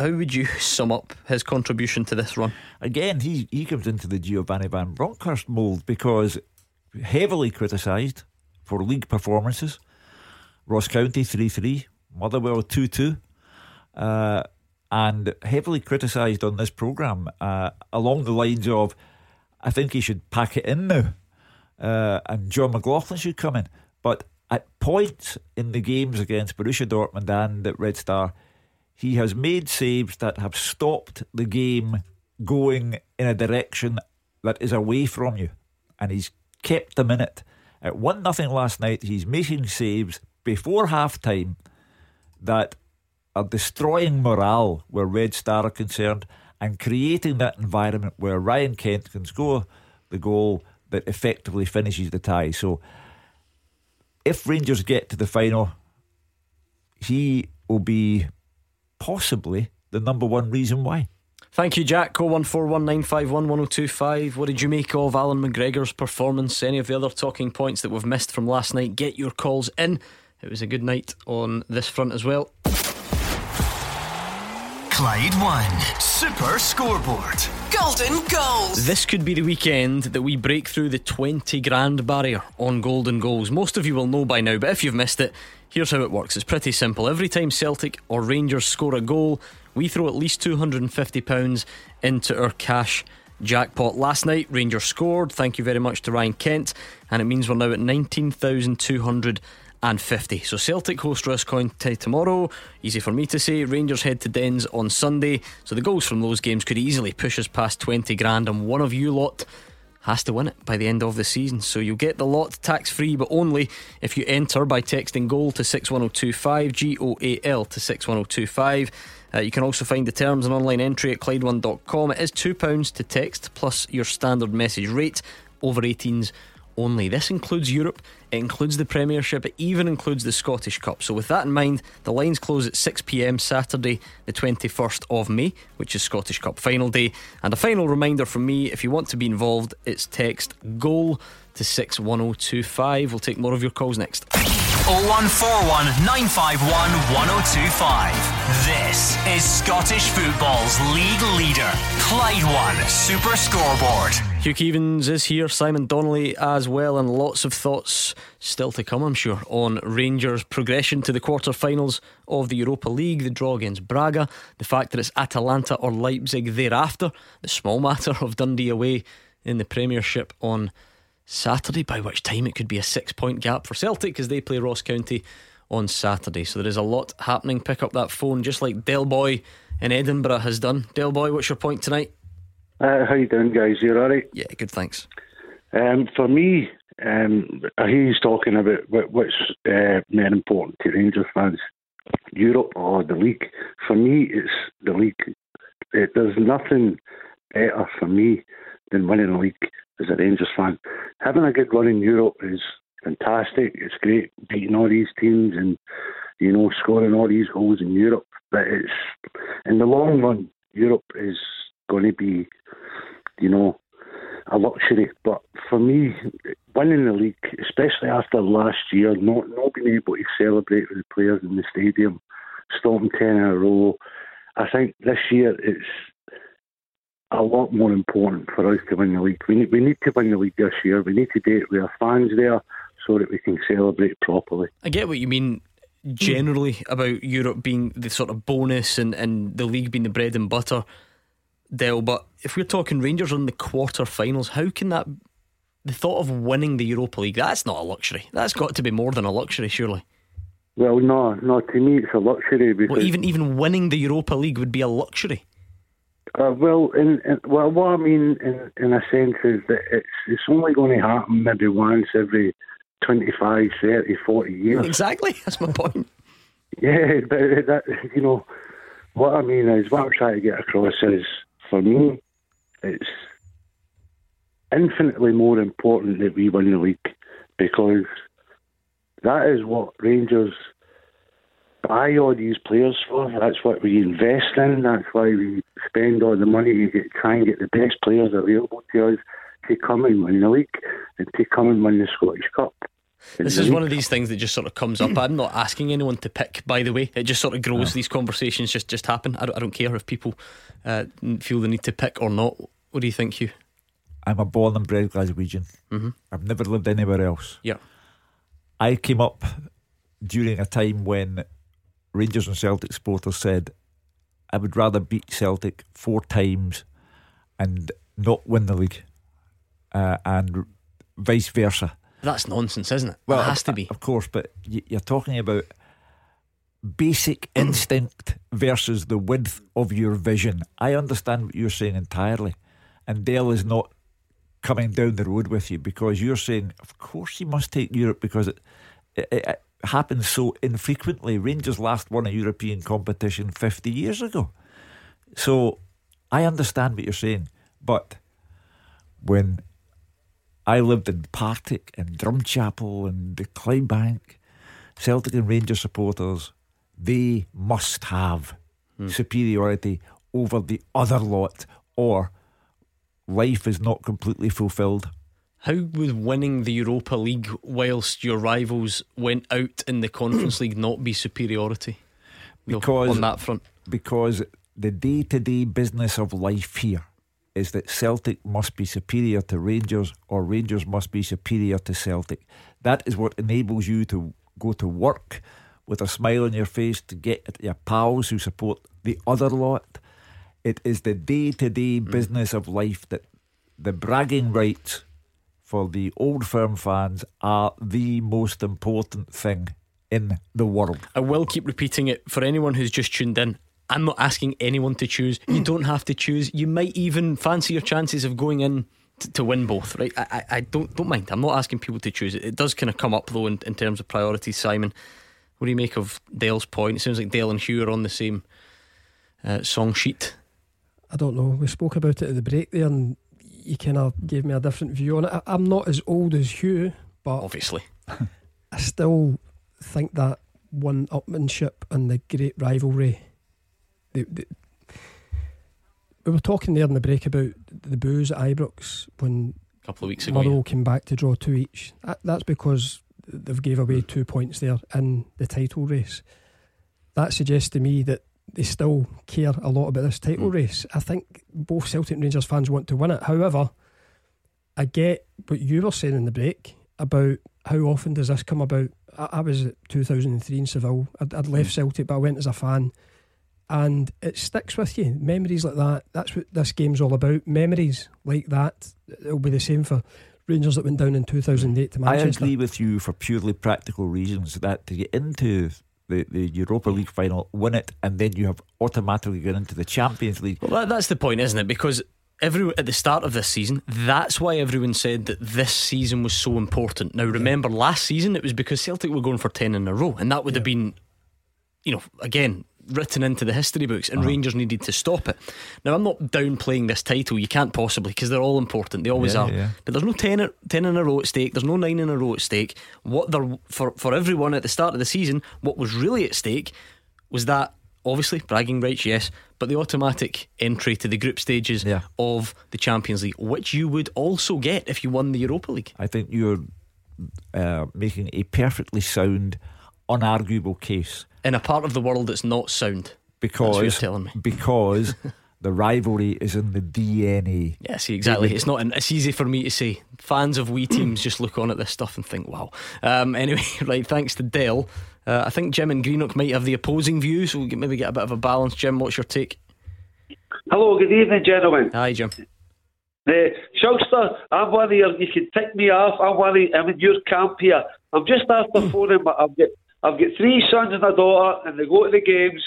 How would you sum up his contribution to this run? Again, he, he comes into the Giovanni Van Bronckhorst mould because heavily criticised for league performances. Ross County 3 3, Motherwell 2 2. Uh, and heavily criticised on this programme uh, along the lines of, I think he should pack it in now. Uh, and Jon McLaughlin should come in. But at points in the games against Borussia Dortmund and at Red Star, he has made saves that have stopped the game going in a direction that is away from you. And he's kept them in it. At 1 nothing last night, he's making saves before half time that are destroying morale where Red Star are concerned and creating that environment where Ryan Kent can score the goal that effectively finishes the tie. So if Rangers get to the final, he will be possibly the number one reason why. Thank you, Jack. 01419511025. What did you make of Allan McGregor's performance? Any of the other talking points that we've missed from last night? Get your calls in. It was a good night on this front as well. Clyde One Super Scoreboard. Golden goals. This could be the weekend that we break through the 20 grand barrier on golden goals. Most of you will know by now, but if you've missed it, here's how it works. It's pretty simple. Every time Celtic or Rangers score a goal, we throw at least £250 into our cash jackpot. Last night, Rangers scored. Thank you very much to Ryan Kent, and it means we're now at 19,250. So Celtic host Roscommon tomorrow. Easy for me to say. Rangers head to Dens on Sunday. So the goals from those games could easily push us past 20 grand, and one of you lot has to win it by the end of the season. So you'll get the lot tax free, but only if you enter by texting goal to 61025, G O A L to 61025. Uh, you can also find the terms and online entry at Clyde1.com. It is £2 to text plus your standard message rate over 18s only. This includes Europe, it includes the Premiership, it even includes the Scottish Cup. So, with that in mind, the lines close at 6 pm Saturday, the 21st of May, which is Scottish Cup final day. And a final reminder from me if you want to be involved, it's text GOAL to 61025. We'll take more of your calls next. 0141 951 1025. This is Scottish football's league leader, Clyde One Super Scoreboard. Hugh Keevins is here, Simon Donnelly as well, and lots of thoughts still to come, I'm sure, on Rangers' progression to the quarter-finals of the Europa League, the draw against Braga, the fact that it's Atalanta or Leipzig thereafter, the small matter of Dundee away in the Premiership on Saturday, by which time it could be a six-point gap for Celtic as they play Ross County on Saturday. So there is a lot happening. Pick up that phone, just like Del Boy in Edinburgh has done. Del Boy, what's your point tonight? Uh, how you doing, guys? You alright? Yeah, good, thanks. Um, for me, Um, he's talking about what, what's uh, more important to Rangers fans, Europe or the league. For me, it's the league. It, there's nothing better for me than winning a league as a Rangers fan. Having a good run in Europe is fantastic. It's great beating all these teams and you know scoring all these goals in Europe. But it's in the long run, Europe is going to be, you know, a luxury. But for me, winning the league, especially after last year, not not being able to celebrate with the players in the stadium, stopping ten in a row, I think this year it's a lot more important for us to win the league. We need, we need to win the league this year. We need to do it with our fans there so that we can celebrate properly. I get what you mean generally about Europe being the sort of bonus and, and the league being the bread and butter, Dell. But if we're talking Rangers on the quarter finals, how can that the thought of winning the Europa League? That's not a luxury. That's got to be more than a luxury, surely. Well, no, no. To me, it's a luxury because well, even even winning the Europa League would be a luxury. Uh, well, in, in, well, what I mean in, in a sense is that it's it's only going to happen maybe once every 25, 30, 40 years. Exactly, that's my point. yeah, but that you know, what I mean is what I'm trying to get across is for me, it's infinitely more important that we win the league because that is what Rangers buy all these players for. That's what we invest in. That's why we spend all the money to get, try and get the best players available to us to come and win the league and to come and win the Scottish Cup. This is one of these things that just sort of comes up. I'm not asking anyone to pick, by the way. It just sort of grows. No. These conversations just just happen. I don't, I don't care if people uh, feel the need to pick or not. What do you think, Hugh? I'm a born and bred Glaswegian. Mm-hmm. I've never lived anywhere else. Yeah. I came up during a time when Rangers and Celtic supporters said, I would rather beat Celtic four times and not win the league, uh, and vice versa. That's nonsense, isn't it? Well, it has to be. Of course, but you're talking about basic instinct versus the width of your vision. I understand what you're saying entirely. And Dale is not coming down the road with you because you're saying, of course, you must take Europe because it, it, it happens so infrequently. Rangers last won a European competition 50 years ago. So I understand what you're saying. But when I lived in Partick and Drumchapel and the Clydebank. Celtic and Rangers supporters, they must have mm. superiority over the other lot, or life is not completely fulfilled. How would winning the Europa League whilst your rivals went out in the Conference League not be superiority? Because on that front, because the day-to-day business of life here is that Celtic must be superior to Rangers or Rangers must be superior to Celtic. That is what enables you to go to work with a smile on your face to get at your pals who support the other lot. It is the day to day business of life that the bragging rights for the old firm fans are the most important thing in the world. I will keep repeating it for anyone who's just tuned in. I'm not asking anyone to choose. You don't have to choose. You might even fancy your chances of going in to, to win both, right? I, I, I, don't don't mind. I'm not asking people to choose. It, it does kind of come up though in, in terms of priorities. Simon, what do you make of Dale's point? It sounds like Dale and Hugh are on the same uh, song sheet. I don't know. We spoke about it at the break there, and you kind of gave me a different view on it. I, I'm not as old as Hugh, but obviously, I still think that one upmanship and the great rivalry they, they, we were talking there in the break about the boos at Ibrox when a couple of weeks ago. Motherwell yeah. came back to draw two each. That, that's because they've gave away two points there in the title race. That suggests to me that they still care a lot about this title mm. race. I think both Celtic and Rangers fans want to win it. However, I get what you were saying in the break about how often does this come about. I, I was at 2003 in Seville. I'd, I'd left mm. Celtic, but I went as a fan and it sticks with you. Memories like that. That's what this game's all about. Memories like that. It'll be the same for Rangers that went down in 2008 to Manchester. I agree with you for purely practical reasons that to get into the, the Europa League final, win it, and then you have automatically gone into the Champions League. Well, that, that's the point, isn't it? Because every at the start of this season, that's why everyone said that this season was so important. Now, remember, last season it was because Celtic were going for ten in a row, and that would have been, you know, again written into the history books, and Rangers needed to stop it. Now, I'm not downplaying this title. You can't possibly because they're all important. They always Yeah, are. yeah. But there's no 10, 10 in a row at stake. There's no nine in a row at stake. What there for for everyone at the start of the season, what was really at stake was that obviously bragging rights, yes, but the automatic entry to the group stages Yeah. of the Champions League, which you would also get if you won the Europa League. I think you're uh, making a perfectly sound, unarguable case In a part of the world that's not sound. That's what you're because telling me. because the rivalry is in the DNA. Yeah, see, exactly. would- It's not. An, it's easy for me to say. Fans of wee teams just look on at this stuff and think, "Wow." Um, anyway, right. Thanks to Dell. Uh, I think Jim and Greenock might have the opposing views, so we can maybe get a bit of a balance. Jim, what's your take? Hello, good evening, gentlemen. Hi, Jim. The Shugster, I'm one of your, you can tick me off, I'm one of, I'm in your camp here. I'm just after phoning, but I've got, I've got three sons and a daughter, and they go to the games.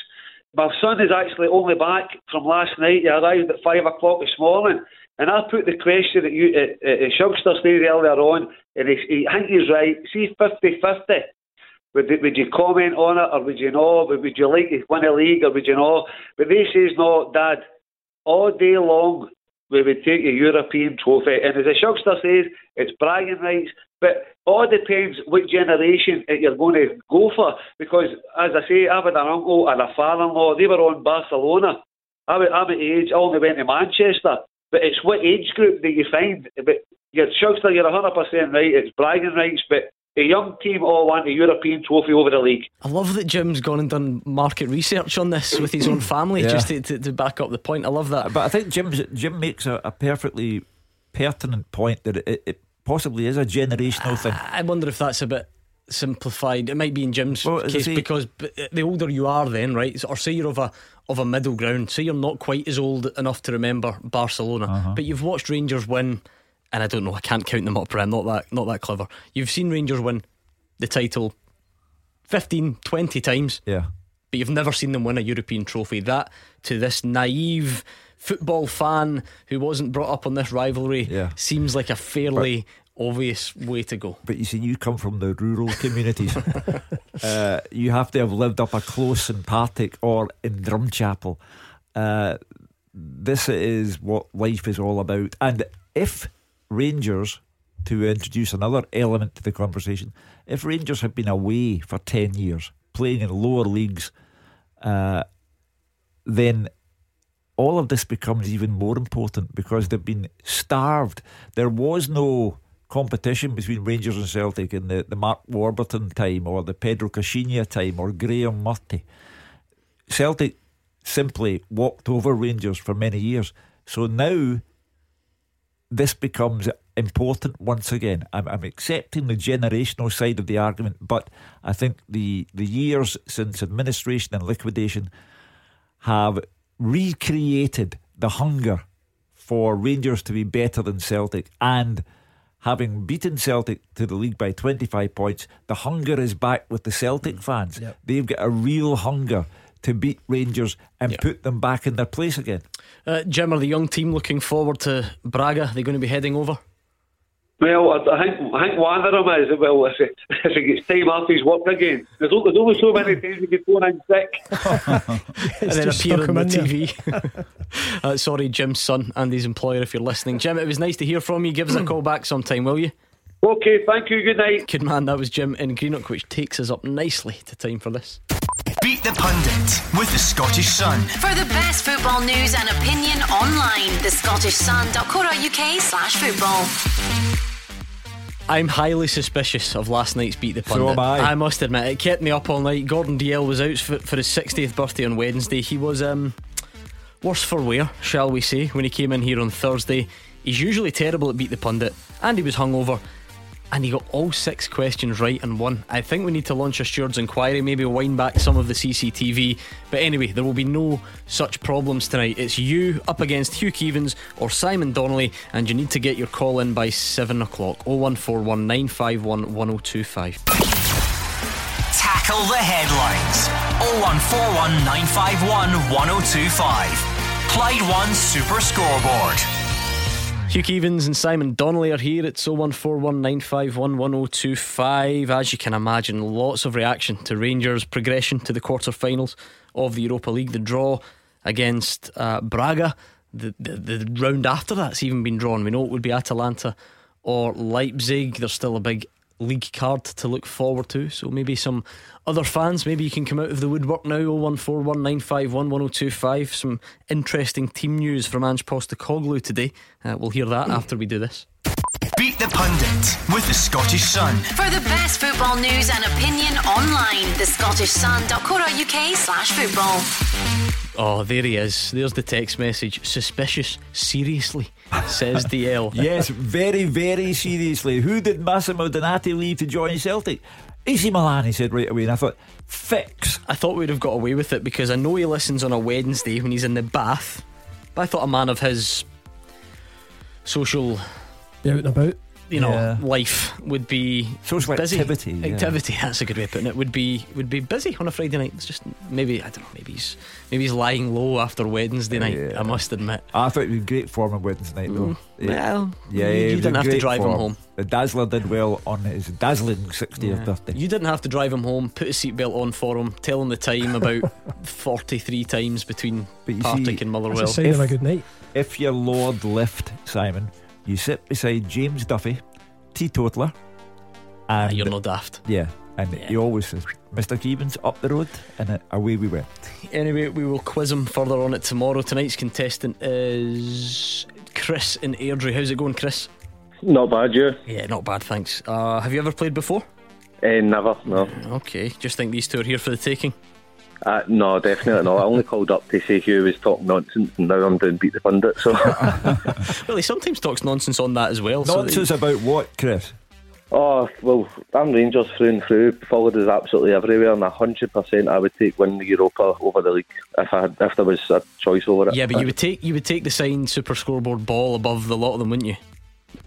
My son is actually only back from last night. He arrived at five o'clock this morning. And I put the question that you, uh, uh, Shugster stayed earlier on, and he, he, I think he's right. See 50 50. Would, would you comment on it, or would you know? Would, would you like to win a league, or would you know? But this is not, Dad, all day long we would take a European trophy. And as the Shugster says, it's bragging rights. But all depends what generation you're going to go for. Because, as I say, I've had an uncle and a father-in-law. They were on Barcelona. I'm at, age, I only went to Manchester. But it's what age group that you find. But you're Shugster, you're 100% right. It's bragging rights. But a young team all want a European trophy over the league. I love that Jim's gone and done market research on this with his own family Yeah. just to, to, to back up the point. I love that. But I think Jim Jim makes a, a perfectly pertinent point that it, it possibly is a generational thing. I wonder if that's a bit simplified. It might be in Jim's Well, case say- because the older you are, then right, or say you're of a of a middle ground. Say you're not quite as old enough to remember Barcelona, Uh-huh. but you've watched Rangers win. And I don't know, I can't count them up. But I'm not that not that clever. You've seen Rangers win the title 15, 20 times, Yeah. but you've never seen them win a European trophy. That to this naive football fan who wasn't brought up on this rivalry Yeah. seems like a fairly obvious way to go. But you see, you come from the rural communities. uh, you have to have lived up a close in Partick or in Drumchapel. Uh, this is what life is all about. And if Rangers, to introduce another element to the conversation, if Rangers had been away for 10 years, playing in lower leagues, uh, then all of this becomes even more important because they've been starved. There was no competition between Rangers and Celtic in the, the Mark Warburton time or the Pedro Caixinha time or Graeme Murty. Celtic simply walked over Rangers for many years. So now this becomes important once again. I'm, I'm accepting the generational side of the argument, but I think the, the years since administration and liquidation have recreated the hunger for Rangers to be better than Celtic and having beaten Celtic to the league by 25 points, the hunger is back with the Celtic mm. fans. Yep. They've got a real hunger to beat Rangers and put them back in their place again. Uh, Jim, are the young team looking forward to Braga? Are they going to be heading over? Well, I, I think I think one of them is well if it, if it gets time off his work again. There's, o- there's only so many times you can phone in sick. and then just appear on him the in TV. uh, sorry, Jim's son and his employer, if you're listening. Jim, it was nice to hear from you. Give us a call back sometime, will you? Okay, thank you. Good night. Good man, that was Jim in Greenock, which takes us up nicely to time for this. Beat the Pundit with the Scottish Sun. For the best football news and opinion online, the thescottishsun.co.uk slash football. I'm highly suspicious of last night's Beat the pundit. So am I. I must admit, it kept me up all night. Gordon Dalziel was out for, for his 60th birthday on Wednesday. He was um, worse for wear, shall we say, when he came in here on Thursday. He's usually terrible at Beat the Pundit, and he was hungover. And he got all six questions right and won. I think we need to launch a steward's inquiry, maybe wind back some of the CCTV. But anyway, there will be no such problems tonight. It's you up against Hugh Keevins or Simon Donnelly, and you need to get your call in by 7 o'clock. 0141 951 1025. Tackle the headlines. 0141 951 1025. Clyde One Super Scoreboard. Hugh Keevins and Simon Donnelly are here. It's 01419511025. As you can imagine, lots of reaction to Rangers' progression to the quarter-finals of the Europa League. The draw against uh, Braga, the, the, the round after that's even been drawn. We know it would be Atalanta or Leipzig. There's still a big league card to look forward to. So maybe some other fans, maybe you can come out of the woodwork now. 01419511025. Some interesting team news from Ange Postecoglou today. Uh, we'll hear that after we do this. Beat the Pundit with the Scottish Sun. For the best football news and opinion online, thescottishsun.co.uk slash football. Oh, there he is. There's the text message. Suspicious. Seriously, says Dalziel. yes, very, very seriously. Who did Massimo Donati leave to join Celtic? AC Milan, he said right away. And I thought, fix. I thought we'd have got away with it because I know he listens on a Wednesday when he's in the bath. But I thought a man of his social Be out and about. you know Yeah. life would be Social busy. activity, yeah. Activity. That's a good way of putting it. Would be would be busy on a Friday night. It's just maybe I don't know. Maybe he's maybe he's lying low after Wednesday night. Yeah. I must admit. I thought it would be great form on Wednesday night, though. Mm, well, yeah, you- he you was in didn't have to great drive him form. home. The Dazzler did well on his dazzling 60th Yeah. birthday. You didn't have to drive him home, put a seatbelt on for him, tell him the time about 43 times between But you Partick see- and That's a Motherwell. sign of a good night. If you're Lord Lift, Simon, you sit beside James Duffy, teetotaler, Ah, and you're no daft. yeah, and he always says, "Mr. Keevins up the road," and uh, away we went. Anyway, we will quiz him further on it tomorrow. Tonight's contestant is Chris in Airdrie. How's it going, Chris? Not bad, you? Yeah, not bad, thanks. Uh, have you ever played before? Uh, never, no. Okay, just think these two are here for the taking. Uh, no, definitely not. I only called up to say Hugh was talking nonsense, and now I'm doing beat the pundit. So, Well, he sometimes talks nonsense on that as well. so Nonsense about what, Chris? oh well, I'm Rangers through and through. Followed us absolutely everywhere, and hundred percent, I would take win the Europa over the league if I had, if there was a choice over it. yeah, but you would take you would take the signed Super Scoreboard ball above the lot of them, wouldn't you?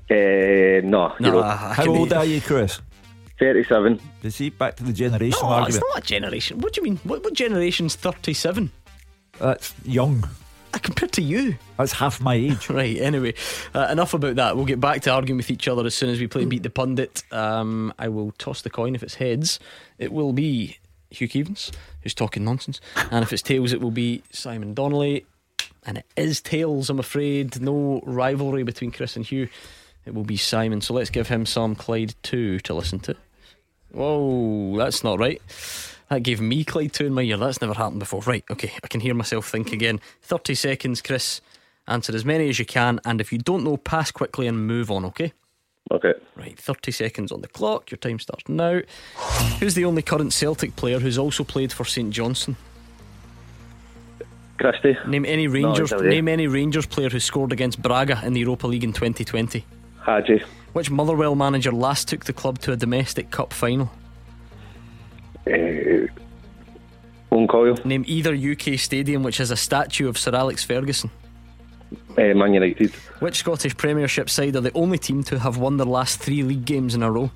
Uh, no, No, Europa. How can- old are you, Chris? Thirty-seven. You see, back to the generation No, it's not a generation. What do you mean? What, what generation's 37? That's young. Uh, compared to you. That's half my age. Right, anyway, uh, enough about that. We'll get back to arguing with each other as soon as we play Beat the Pundit. Um, I will toss the coin. If it's heads, it will be Hugh Keevins, who's talking nonsense. And if it's tails, it will be Simon Donnelly. And it is tails, I'm afraid. No rivalry between Chris and Hugh. It will be Simon. So let's give him some Clyde 2 to listen to. Whoa, that's not right. That gave me Clyde 2 in my ear. That's never happened before. Right, okay, I can hear myself think again. 30 seconds, Chris. Answer as many as you can, and if you don't know, pass quickly and move on, okay? Okay. Right, 30 seconds on the clock. Your time starts now. Who's the only current Celtic player who's also played for St Johnstone? Christie. Name any Rangers. away. name any Rangers player who scored against Braga in the Europa League in 2020. Hagi. Which Motherwell manager last took the club to a domestic cup final? Uh, Owen Coyle. Name either UK stadium which has a statue of Sir Alex Ferguson. Uh, Man United. Which Scottish Premiership side are the only team to have won their last three league games in a row?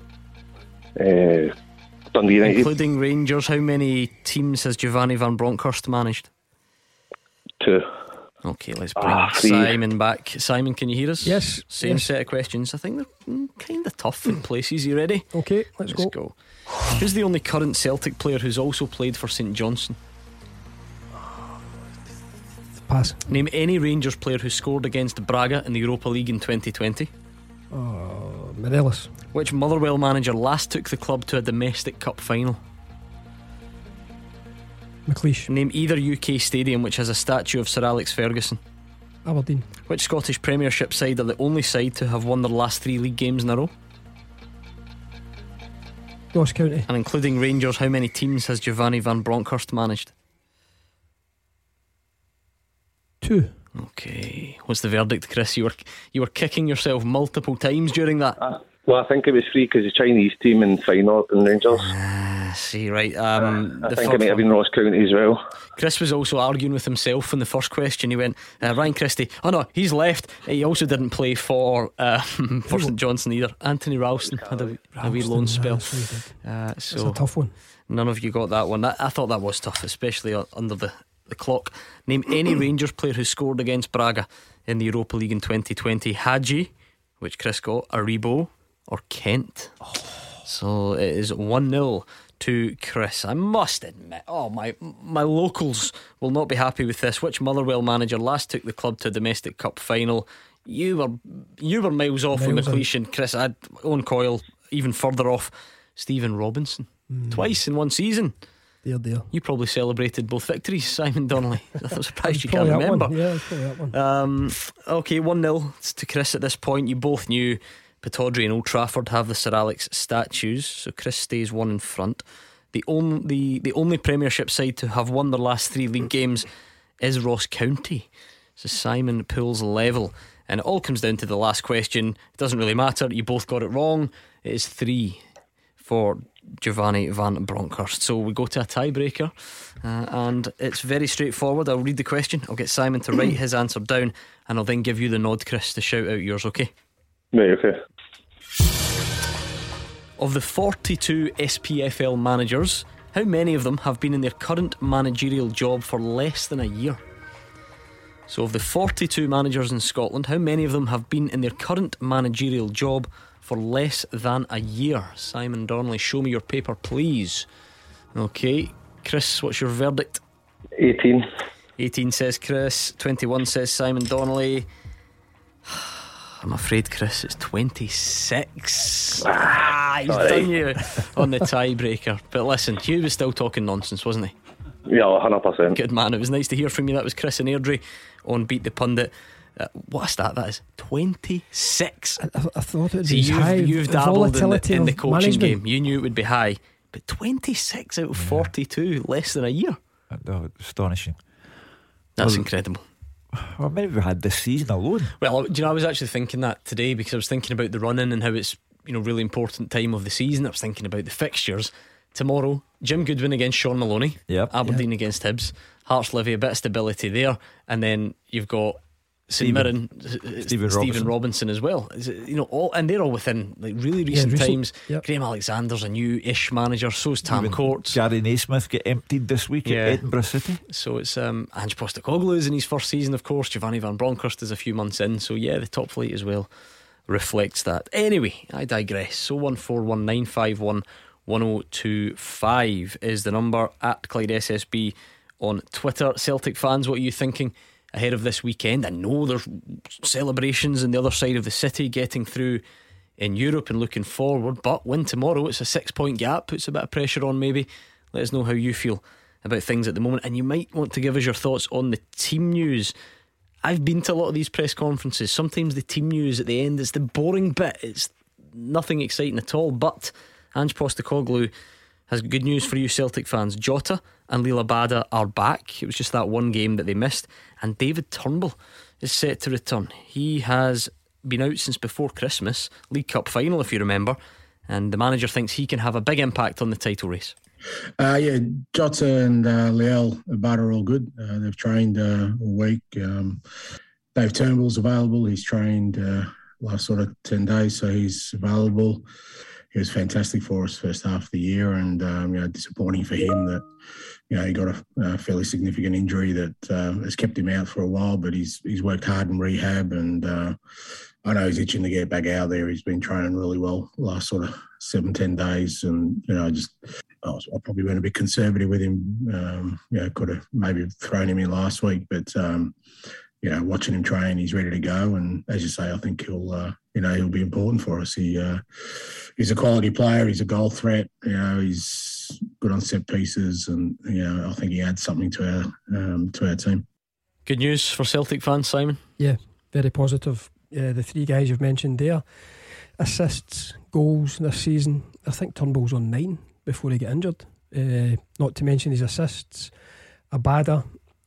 Uh, Dundee United. Including Rangers, how many teams has Giovanni Van Bronckhorst managed? Two. Okay, let's bring Ah, three. Simon back. Simon, can you hear us? Yes, Same yes. set of questions. I think they're kind of tough in places. You ready? Okay, let's, Let's go. Who's the only current Celtic player who's also played for St Johnstone? Pass. Name any Rangers player who scored against Braga in the Europa League in 2020. Oh, Morelos. Which Motherwell manager last took the club to a domestic cup final? McLeish. Name either UK stadium which has a statue of Sir Alex Ferguson. Aberdeen. Which Scottish Premiership side are the only side to have won their last three league games in a row? Ross County. And including Rangers, how many teams has Giovanni Van Bronckhorst managed? Two. Okay. What's the verdict, Chris? You were you were kicking yourself multiple times during that. Uh, Well, I think it was free because the Chinese team Feyenoord and Rangers. Ah, see, right. Um, I the think first it might have been Ross County as well. Chris was also arguing with himself in the first question. He went, uh, Ryan Christie. Oh no, he's left. He also didn't play for uh, for St Johnstone either. Anthony Ralston had a, a wee loan spell. That's what. Uh, It's so a tough one. None of you got that one. That, I thought that was tough, especially uh, under the, the clock. Name any Rangers player who scored against Braga in the Europa League in 2020? Hagi, which Chris got, Aribo, or Kent? So it is 1 0 to Chris. I must admit, oh my my locals will not be happy with this. Which Motherwell manager last took the club to a domestic cup final? You were you were miles off on Miles on. McLeish Chris. I'd own Coyle even further off. Stephen Robinson twice in one season. Dear, dear. You probably celebrated both victories, Simon Donnelly. I'm surprised you can't that one. remember. Yeah, probably that one. Um, okay, 1 0 to Chris at this point. You both knew Pittodrie and Old Trafford have the Sir Alex statues, so Chris stays one in front. The only, the, the only Premiership side to have won their last three league games is Ross County. So Simon pulls level. And it all comes down to the last question. It doesn't really matter. You both got it wrong. It is three for Giovanni Van Bronckhorst. So we go to a tiebreaker, uh, and it's very straightforward. I'll read the question. I'll get Simon to write his answer down, and I'll then give you the nod, Chris, to shout out yours. Okay? Right, okay. Of the 42 SPFL managers, how many of them have been in their current managerial job for less than a year? So, of the 42 managers in Scotland, how many of them have been in their current managerial job for less than a year? Simon Donnelly, show me your paper, please. Okay, Chris, what's your verdict? 18. 18 says Chris, 21 says Simon Donnelly. I'm afraid, Chris, it's 26. Ah, he's sorry. done you on the tiebreaker. But listen, Hugh was still talking nonsense, wasn't he? Yeah, 100%. Good man. It was nice to hear from you. That was Chris and Airdrie on Beat the Pundit. Uh, what a stat that is 26. I, I thought it would See, be you've, high. you've dabbled in the, volatility in the of coaching management. game. You knew it would be high. But 26 out of 42, less than a year. Oh, astonishing. That's Well, incredible. Well, maybe we had this season alone. Well, do you know, I was actually thinking that today because I was thinking about the run in and how it's, you know, really important time of the season. I was thinking about the fixtures. Tomorrow, Jim Goodwin against Shaun Maloney. Yep. Aberdeen against Hibs. Hearts Livy, a bit of stability there. And then you've got St Stephen- Mirren, uh, Stephen Stephen Robinson. Robinson. as well. You know, all and they're all within like really recent, recent, times. yep. Graham Alexander's a new-ish manager. So's Tam Even Courts. Gary Naysmith get emptied this week Yeah. at Edinburgh City. So it's um, Ange Postecoglou is in his first season, of course. Giovanni Van Bronckhorst is a few months in. So yeah, the top flight as well reflects that. Anyway, I digress. So one four one nine five one one zero two five is the number at Clyde SSB on Twitter. Celtic fans, what are you thinking ahead of this weekend? I know there's celebrations on the other side of the city, getting through in Europe and looking forward. But win tomorrow, it's a six point gap, puts a bit of pressure on maybe. Let us know how you feel about things at the moment. And you might want to give us your thoughts on the team news. I've been to a lot of these press conferences. Sometimes the team news at the end is the boring bit. It's nothing exciting at all. But Ange Postecoglou has good news for you Celtic fans. Jota and Liel Abada are back. It was just that one game that they missed. And David Turnbull is set to return. He has been out since before Christmas, League Cup final, if you remember. And the manager thinks he can have a big impact on the title race. Uh, yeah, Jota and uh, Liel Abada are all good. Uh, they've trained uh, all week. Um, Dave Turnbull's available. He's trained uh, last sort of 10 days, so he's available. He was fantastic for us first half of the year, and um, you know, disappointing for him that you know he got a, a fairly significant injury that uh, has kept him out for a while. But he's he's worked hard in rehab, and uh, I know he's itching to get back out there. He's been training really well last sort of seven ten days, and you know, I just I was, I probably went a bit conservative with him. Um, you know, could have maybe thrown him in last week, but um, you know, watching him train, he's ready to go. And as you say, I think he'll, uh, you know, he'll be important for us. He, uh, he's a quality player. He's a goal threat. You know, he's good on set pieces, and you know, I think he adds something to our um, to our team. Good news for Celtic fans, Simon. Yeah, very positive. Uh, the three guys you've mentioned there, assists, goals this season. I think Turnbull's on nine before he got injured. Uh, not to mention his assists. Abada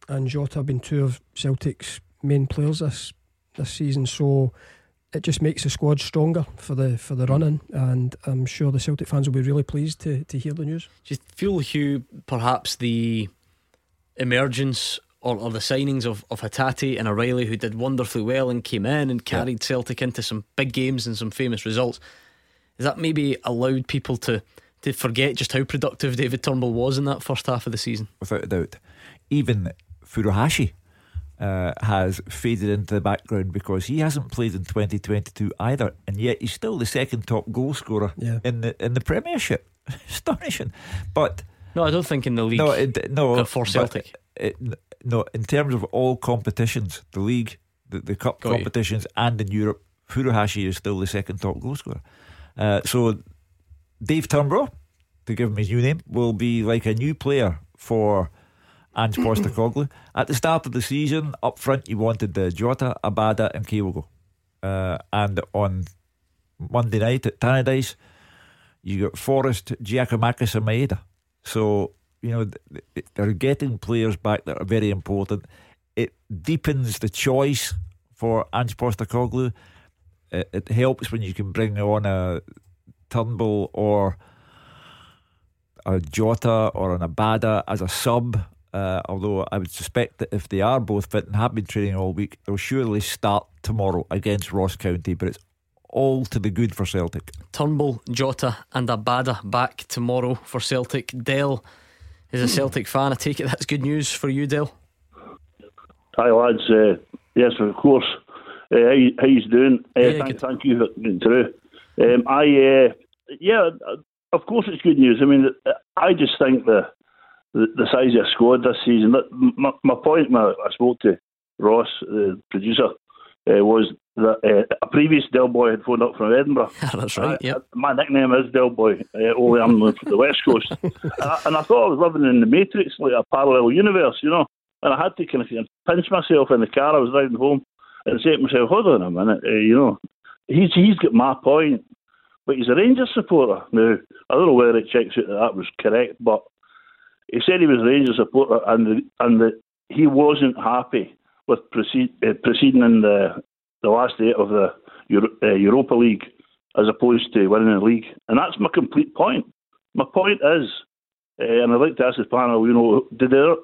and Jota have been two of Celtic's main players this this season. So it just makes the squad stronger for the for the mm. running, and I'm sure the Celtic fans will be really pleased to to hear the news. Do you feel, Hugh, perhaps the emergence or, or the signings of, of Hatate and O'Riley, who did wonderfully well and came in and carried Celtic into some big games and some famous results, has that maybe allowed people to, to forget just how productive David Turnbull was in that first half of the season? without a doubt. Even Furuhashi, uh, has faded into the background because he hasn't played in 2022 either, and yet he's still the second top goal scorer Yeah. in the in the Premiership. Astonishing, but No, I don't think in the league. no, it, no, uh, for Celtic. it- no, in terms of all competitions, the league, the, the cup Got you. competitions, and in Europe, Furuhashi is still the second top goal scorer. Uh, so Dave Turnbull, to give him his new name, will be like a new player for Ange Postecoglou. At the start of the season, up front, you wanted the Jota, Abada, and Kyogo. Uh, and on Monday night at Tannadice, you got Forrest, Giakoumakis, and Maeda. So, you know, th- th- they're getting players back that are very important. It deepens the choice for Ange Postecoglou. It, it helps when you can bring on a Turnbull or a Jota or an Abada as a sub. Uh, although I would suspect that if they are both fit and have been training all week, they'll surely start tomorrow against Ross County. But it's all to the good for Celtic. Turnbull, Jota, and Abada back tomorrow for Celtic. Dell is a Celtic fan. I take it that's good news for you, Dell. Hi lads, uh, yes of course. Uh, how, how you doing? Uh, Yeah, thank, thank you for getting through. Um, I uh, yeah, uh, of course it's good news. I mean, uh, I just think the the, the size of the squad this season. My, my point, my, I spoke to Ross, the producer, uh, was that uh, a previous Del Boy had phoned up from Edinburgh. That's right. I- my nickname is Del Boy. Uh, only I'm from the West Coast, and, I, and I thought I was living in the Matrix, like a parallel universe, you know. And I had to kind of pinch myself in the car. I was driving home and say to myself, "Hold on a minute, uh, you know, he's he's got my point, but he's a Rangers supporter now. I don't know whether it checks out that that was correct, but he said he was Rangers supporter and the, and the, he wasn't happy with proceed, uh, proceeding in the the last eight of the Euro, uh, Europa League as opposed to winning the league, and that's my complete point. My point is, uh, and I'd like to ask the panel, you know, did there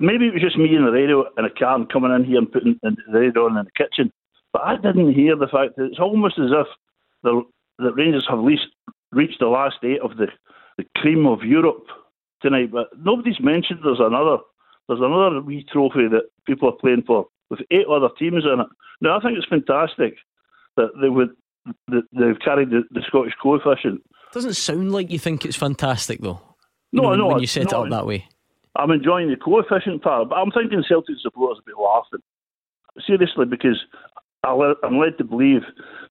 maybe it was just me in the radio in a car and coming in here and putting the radio on in the kitchen, but I didn't hear the fact that it's almost as if the the Rangers have least reached the last eight of the the cream of Europe tonight. But nobody's mentioned there's another there's another wee trophy that people are playing for with eight other teams in it. Now I think it's fantastic that they would that they've carried the, the Scottish coefficient. Doesn't sound like you think it's fantastic though. No, when, no, when you set no, it up that way. I'm enjoying the coefficient part, but I'm thinking Celtic supporters will be laughing. Seriously, because I'm led to believe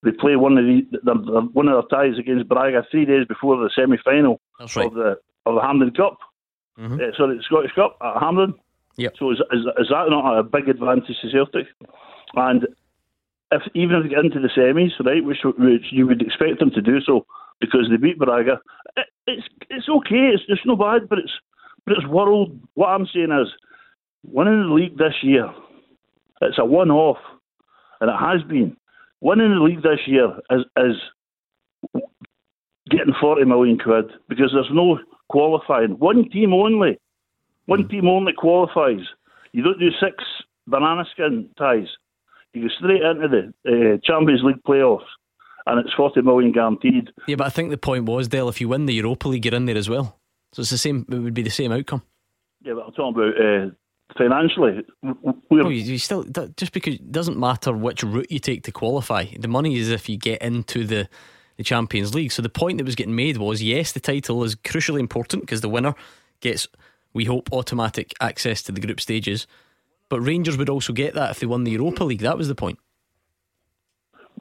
they play one of the, the, the one of their ties against Braga three days before the semi final right. of the of the Hampden Cup. Mhm. Uh, sorry, the Scottish Cup at Hampden. Yep. So is, is, is that not a big advantage to Celtic? And if even if they get into the semis, right, which, which you would expect them to do so because they beat Braga, it, it's it's okay. It's it's no bad, but it's but it's world. What I'm saying is, winning the league this year, it's a one-off, and it has been. Winning the league this year is is getting 40 million quid because there's no qualifying. One team only. One team only qualifies. You don't do six banana skin ties. You go straight into the uh, Champions League playoffs, and it's 40 million guaranteed. Yeah, but I think the point was, Dale, if you win the Europa League, you're in there as well. So it's the same. It would be the same outcome. Yeah, but I'm talking about uh, financially. We're, No, you, you still just because it doesn't matter which route you take to qualify. The money is if you get into the the Champions League. So the point that was getting made was yes, the title is crucially important because the winner gets, we hope, automatic access to the group stages. But Rangers would also get that if they won the Europa League. That was the point.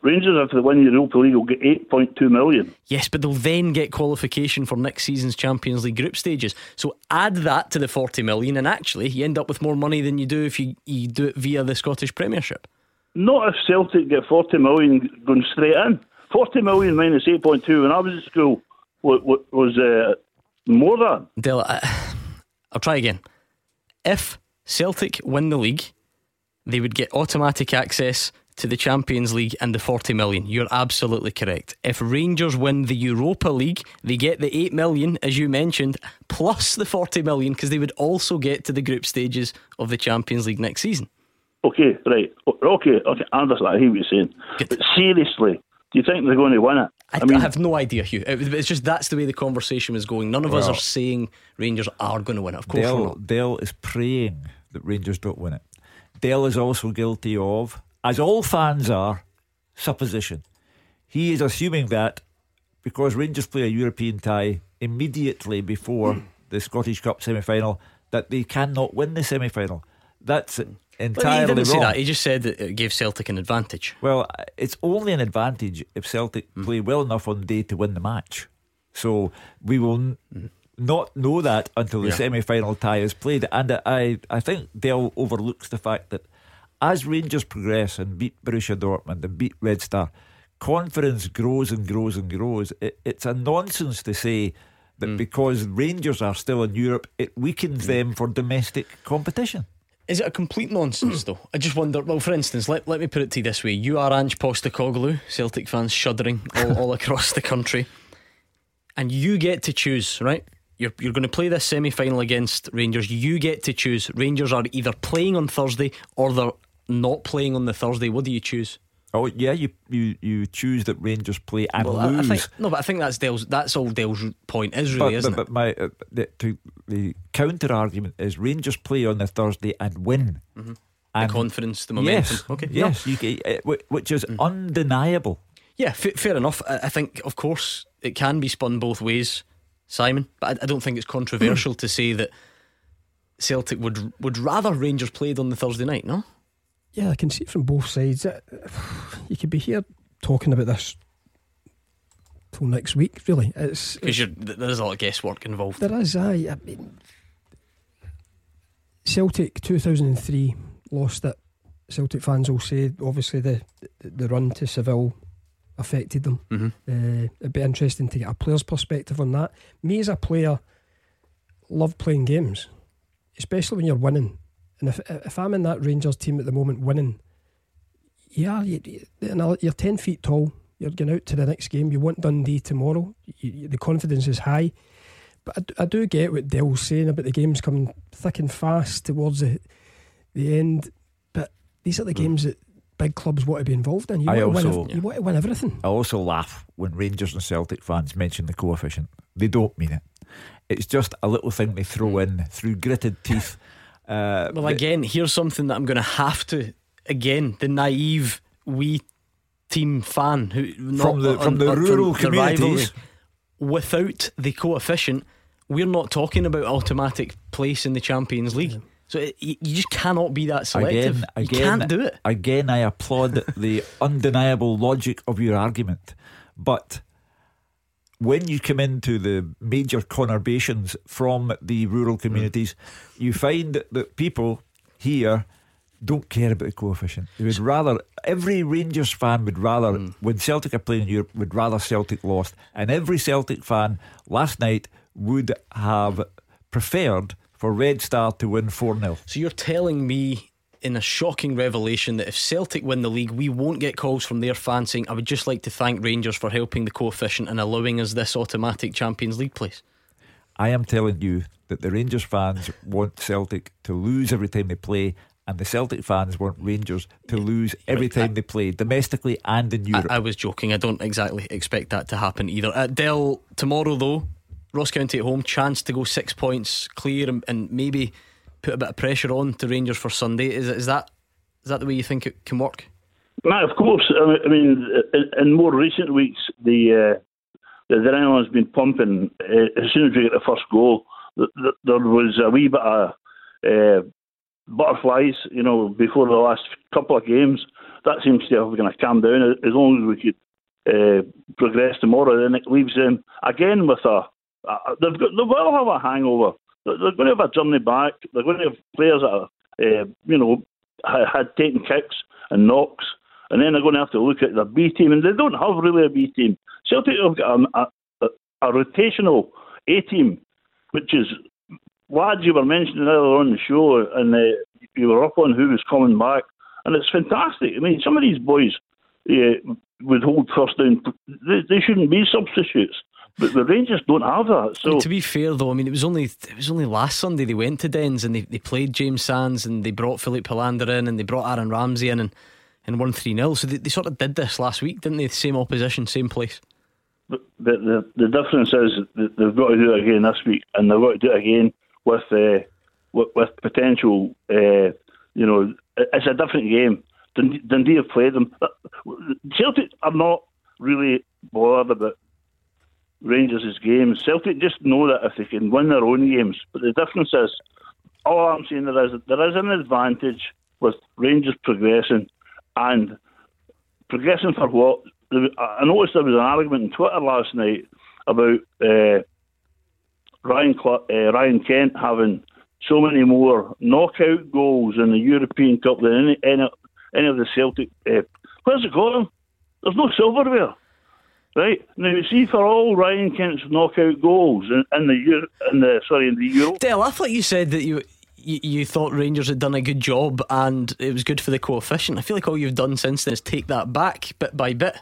Rangers, if they win the Europa League, will get 8.2 million. Yes, but they'll then get qualification for next season's Champions League group stages. So add that to the 40 million, and actually, you end up with more money than you do if you, you do it via the Scottish Premiership. Not if Celtic get 40 million going straight in. 40 million minus 8.2 when I was at school wa- wa- was uh, more than. Dale, I, I'll try again. If Celtic win the league, they would get automatic access to the Champions League and the 40 million. You're absolutely correct. If Rangers win the Europa League, they get the 8 million, as you mentioned, plus the 40 million, because they would also get to the group stages of the Champions League next season. Okay, right. Okay, okay, I understand. I hear what you're saying. But seriously, do you think they're going to win it? I, I have no idea, Hugh. It- it's just that's the way the conversation was going. None of us are saying Rangers are going to win it. Of course, we're Dell, not. Dell is praying that Rangers don't win it. Dell is also guilty of, as all fans are, supposition. He is assuming that because Rangers play a European tie immediately before the Scottish Cup semi final, that they cannot win the semi final. That's entirely he didn't wrong. Say that. He just said that it gave Celtic an advantage. Well, it's only an advantage if Celtic Mm. play well enough on the day to win the match. So we will n- not know that until the Yeah. semi final tie is played. And I, I think Dell overlooks the fact that as Rangers progress and beat Borussia Dortmund and beat Red Star, confidence grows and grows and grows. It, it's a nonsense to say that Mm. because Rangers are still in Europe, it weakens them for domestic competition. Is it a complete nonsense though? I just wonder. Well, for instance, let, let me put it to you this way: you are Ange Postecoglou, Celtic fans shuddering all, all across the country, and you get to choose. Right? You're you're going to play this semi final against Rangers. You get to choose. Rangers are either playing on Thursday or they're not playing on the Thursday. What do you choose? Oh yeah, you you, you choose that Rangers play and Well, lose. I think no, but I think that's Dale's. That's all Dale's point is but, really, isn't but, it? but my uh, the, to, the counter argument is Rangers play on the Thursday and win. Mhm. And the confidence, the momentum. Yes, okay, yes, you get, uh, which is Mm. undeniable. Yeah, f- fair enough. I, I think, of course, it can be spun both ways, Simon. But I, I don't think it's controversial to say that Celtic would would rather Rangers played on the Thursday night. No, Yeah, I can see it from both sides. You could be here talking about this till next week. Really, it's because there is a lot of guesswork involved. There is, aye. I mean, Celtic 2003 lost it. Celtic fans will say, obviously, the the run to Seville affected them. Mhm. Uh, it'd be interesting to get a player's perspective on that. Me as a player, love playing games, especially when you're winning. And if if I'm in that Rangers team at the moment winning, yeah, you, you're 10 feet tall. You're going out to the next game. You want Dundee tomorrow. You, the confidence is high. But I do get what Dale's saying about the games coming thick and fast towards the the end. But these are the hmm. games that big clubs want to be involved in. You I want, to, win, you want to win everything. I also laugh when Rangers and Celtic fans mention the coefficient. They don't mean it. It's just a little thing they throw hmm. in through gritted teeth. Uh, Well, that- again, here's something that I'm going to have to again the naive wee team fan who not From the- from the or rural the rivalry. communities. without the coefficient, we're not talking about automatic place in the Champions League. So it, you you just cannot be that selective. Again, again, you can't do it. Again, I applaud the undeniable logic of your argument, but when you come into the major conurbations from the rural communities, you find that people here don't care about the coefficient. They would rather every Rangers fan would rather hmm. when Celtic are playing in Europe would rather Celtic lost, and every Celtic fan last night would have preferred for Red Star to win four 0 So you're telling me in a shocking revelation that if Celtic win the league, we won't get calls from their fans saying, I would just like to thank Rangers for helping the coefficient and allowing us this automatic Champions League place. I am telling you that the Rangers fans want Celtic to lose every time they play, and the Celtic fans want Rangers to lose every time they play, domestically and in Europe. I, I was joking. I don't exactly expect that to happen either. At Dell tomorrow, though, Ross County at home, chance to go six points clear and, and maybe put a bit of pressure on to Rangers for Sunday. Is, is that is that the way you think it can work? Nah, of course. I mean- in, more recent weeks, the uh, the adrenaline's been pumping. Uh, as soon as we get the first goal, th- th- there was a wee bit of uh, butterflies, you know, before the last couple of games. That seems to have going to calm down. As long as we could uh, progress tomorrow, then it leaves them again with a. a they've got, they will have a hangover. They're going to have a journey back. They're going to have players that are, uh, you know, had taken kicks and knocks, and then they're going to have to look at their B team, and they don't have really a B team. Celtic have got a, a, a rotational A team, which is lads you were mentioning earlier on the show, and uh, you were up on who was coming back, and it's fantastic. I mean, some of these boys uh, would hold first down. They, they shouldn't be substitutes, but the Rangers don't have that. So to be fair, though, I mean it was only it was only last Sunday they went to Dens and they, they played James Sands and they brought Filip Helander in and they brought Aaron Ramsey in and, and won three 0 So they, they sort of did this last week, didn't they? Same opposition, same place. But the, the the difference is that they've got to do it again this week, and they've got to do it again with uh, with, with potential. Uh, you know, it's a different game. Dundee, Dundee have played them. Celtic are not really bothered about Rangers' games. Celtic just know that if they can win their own games, but the difference is, all I'm saying there is there is an advantage with Rangers progressing and progressing for what? I noticed there was an argument on Twitter last night about uh, Ryan uh, Ryan Kent having so many more knockout goals in the European Cup than any any, any of the Celtic. Uh, where's it him? There's no silverware. Right now, you see, for all Ryan Kent's knockout goals in, in the Euro, in the sorry in the Euro. Dale, I thought you said that you, you you thought Rangers had done a good job and it was good for the coefficient. I feel like all you've done since then is take that back bit by bit.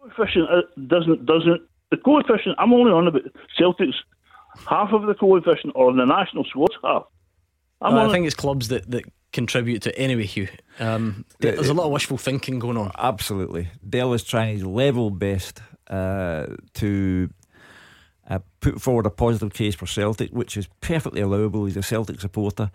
Coefficient uh, doesn't doesn't the coefficient. I'm only on about Celtic's half of the coefficient or the national squad's half. Uh, I think it's clubs that, that contribute to anyway, Hugh. Um, there's a lot of wishful thinking going on. Absolutely. Dale is trying his level best uh, to uh, put forward a positive case for Celtic, which is perfectly allowable. He's a Celtic supporter.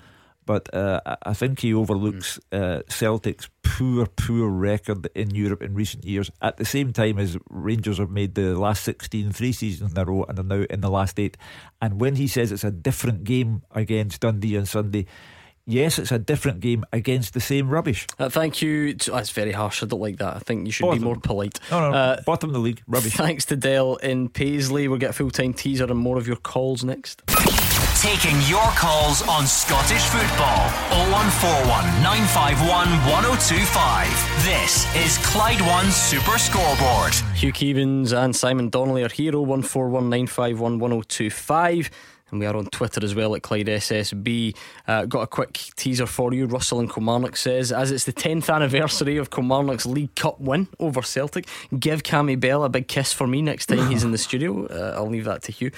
But uh, I think he overlooks uh, Celtic's poor, poor record in Europe in recent years. At the same time as Rangers have made the last 16 three seasons in a row and are now in the last eight. And when he says it's a different game against Dundee on Sunday, yes, it's a different game against the same rubbish. Uh, thank you. To, that's very harsh. I don't like that. I think you should bottom. be more polite. No, no, uh, bottom of the league, rubbish. Thanks to Dell in Paisley. We'll get a full time teaser and more of your calls next. Taking your calls on Scottish football. 0141 951 1025. This is Clyde One Super Scoreboard. Hugh Keevins and Simon Donnelly are here. 0141 951 1025 and we are on Twitter as well at Clyde SSB. Uh, got a quick teaser for you. Russell and Kilmarnock says, as it's the 10th anniversary of Kilmarnock's League Cup win over Celtic, give Cammy Bell a big kiss for me next time he's in the studio. Uh, I'll leave that to Hugh.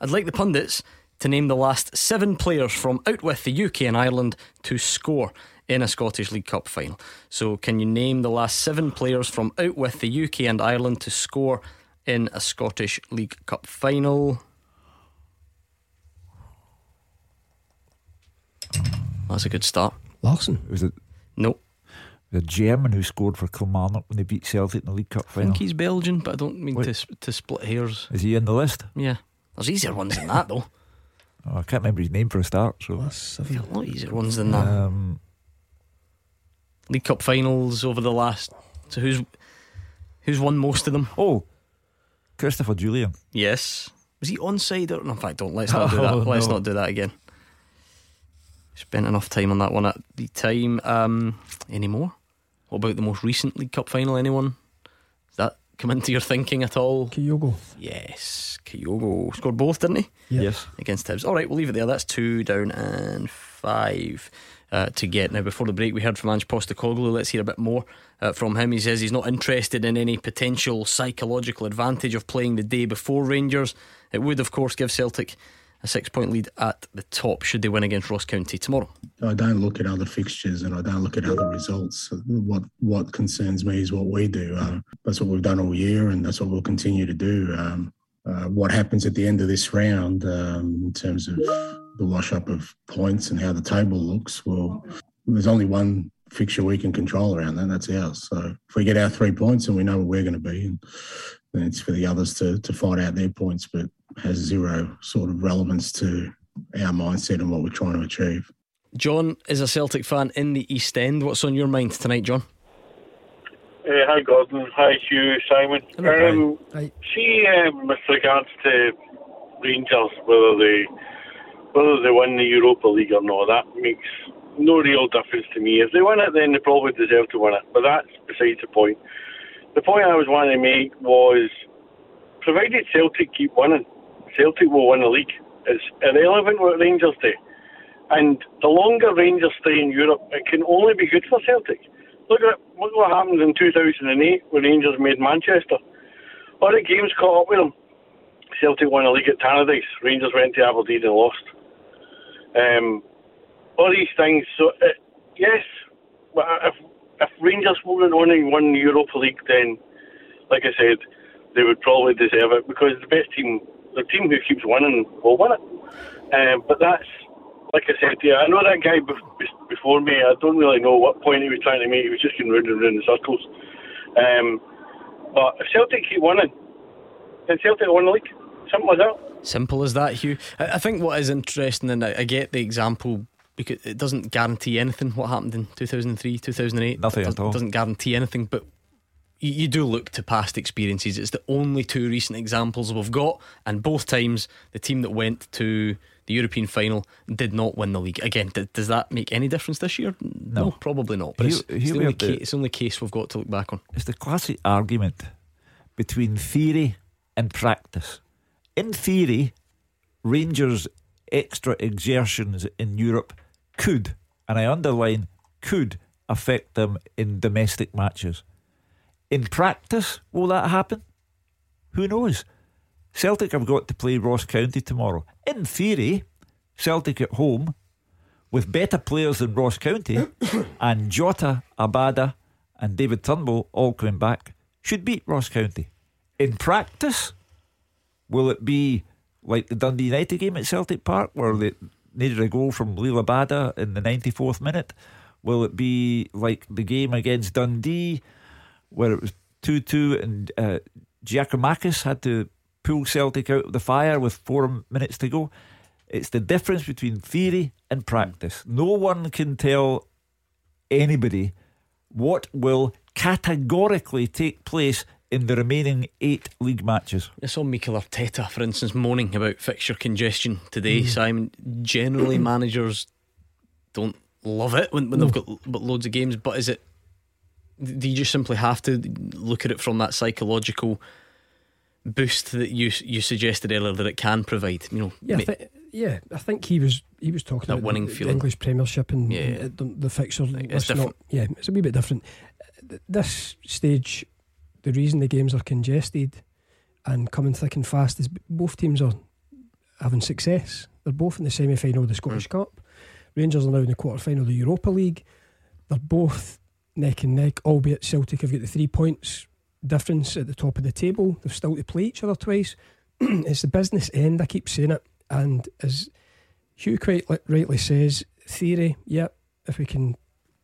I'd like the pundits to name the last seven players from out with the UK and Ireland to score in a Scottish League Cup final. So, can you name the last seven players from out with the UK and Ireland to score in a Scottish League Cup final? That's a good start. Lawson. Was it? No. The German who scored for Kilmarnock when they beat Celtic in the League Cup final. I think he's Belgian, but I don't mean to, to split hairs. Is he in the list? Yeah. There's easier ones than that, though. Oh, I can't remember his name for a start. So That's a lot easier ones than that. Um, League Cup finals over the last. So who's who's won most of them? Oh, Christopher Jullien. Yes. Was he onside? Or, no, in fact, don't let's not do that. Oh, let's not do that again. Spent enough time on that one at the time. Um, any more? What about the most recent League Cup final? Anyone? Does that come into your thinking at all? Kyogo. Yes, Kyogo scored both, didn't he? Yes. Against Hibs. All right, we'll leave it there. That's two down and five. Uh, to get now before the break we heard from Ange Postecoglou let's hear a bit more uh, from him he says he's not interested in any potential psychological advantage of playing the day before Rangers it would of course give Celtic a six point lead at the top should they win against Ross County tomorrow. I don't look at other fixtures and I don't look at other results. What what concerns me is what we do. Uh, that's what we've done all year and that's what we'll continue to do. Um, uh, what happens at the end of this round um, in terms of the wash up of points and how the table looks, well, there's only one fixture we can control around that, that's ours. So if we get our three points and we know where we're going to be, and then it's for the others to, to fight out their points. But has zero sort of relevance to our mindset and what we're trying to achieve. John is a Celtic fan in the East End. What's on your mind tonight, John? Uh, hi, Gordon. Hi, Hugh, Simon. Um, hi. See, um, with regards to Rangers, whether they whether they win the Europa League or not, that makes no real difference to me. If they win it, then they probably deserve to win it. But that's besides the point. The point I was wanting to make was, provided Celtic keep winning, Celtic will win the league. It's irrelevant what Rangers do. And the longer Rangers stay in Europe, it can only be good for Celtic. Look at look what happened in 2008 when Rangers made Manchester. All the games caught up with them. Celtic won the league at Tannadice. Rangers went to Aberdeen and lost. Um, all these things. So uh, yes, but if if Rangers weren't only won Europa League, then like I said, they would probably deserve it because the best team the team who keeps winning will win it. Um, but that's like I said to you, I know that guy before me. I don't really know what point he was trying to make. He was just going round and round in circles. Um, but if Celtic keep winning, then Celtic win the league. Simple as that. Simple as that, Hugh. I think what is interesting, and I get the example because it doesn't guarantee anything. What happened in 2003, 2008? Nothing at all. Doesn't guarantee anything, but you, you do look to past experiences. It's the only two recent examples we've got, and both times the team that went to the European final did not win the league. Again, does that make any difference this year? No, no probably not. But it's, it's, the only the, it's the only case we've got to look back on. It's the classic argument between theory and practice. In theory, Rangers' extra exertions in Europe could, and I underline could, affect them in domestic matches. In practice, will that happen? Who knows? Celtic have got to play Ross County tomorrow. In theory, Celtic at home, with better players than Ross County, and Jota, Abada, and David Turnbull all coming back, should beat Ross County. In practice, will it be like the Dundee United game at Celtic Park, where they needed a goal from Liel Abada in the 94th minute? Will it be like the game against Dundee, where it was 2 2 and uh, Giakoumakis had to pull Celtic out of the fire with four minutes to go? It's the difference between theory and practice. No one can tell anybody what will categorically take place in the remaining eight league matches. I saw Mikel Arteta, for instance, moaning about fixture congestion today. Mm. Simon, generally managers don't love it when, when no. they've got loads of games. But is it? Do you just simply have to look at it from that psychological boost that you you suggested earlier that it can provide? You know, yeah, I th- yeah. I think he was he was talking about winning the, the English Premiership and, yeah. the, the fixture. It's different. Not, yeah, it's a wee bit different. This stage the reason the games are congested and coming thick and fast is both teams are having success. They're both in the semi final of the Scottish mm. Cup. Rangers are now in the quarter final of the Europa League. They're both neck and neck, albeit Celtic have got the three points difference at the top of the table. They've still to play each other twice. it's the business end, I keep saying it. And as Hugh quite rightly says, theory, yep, if we can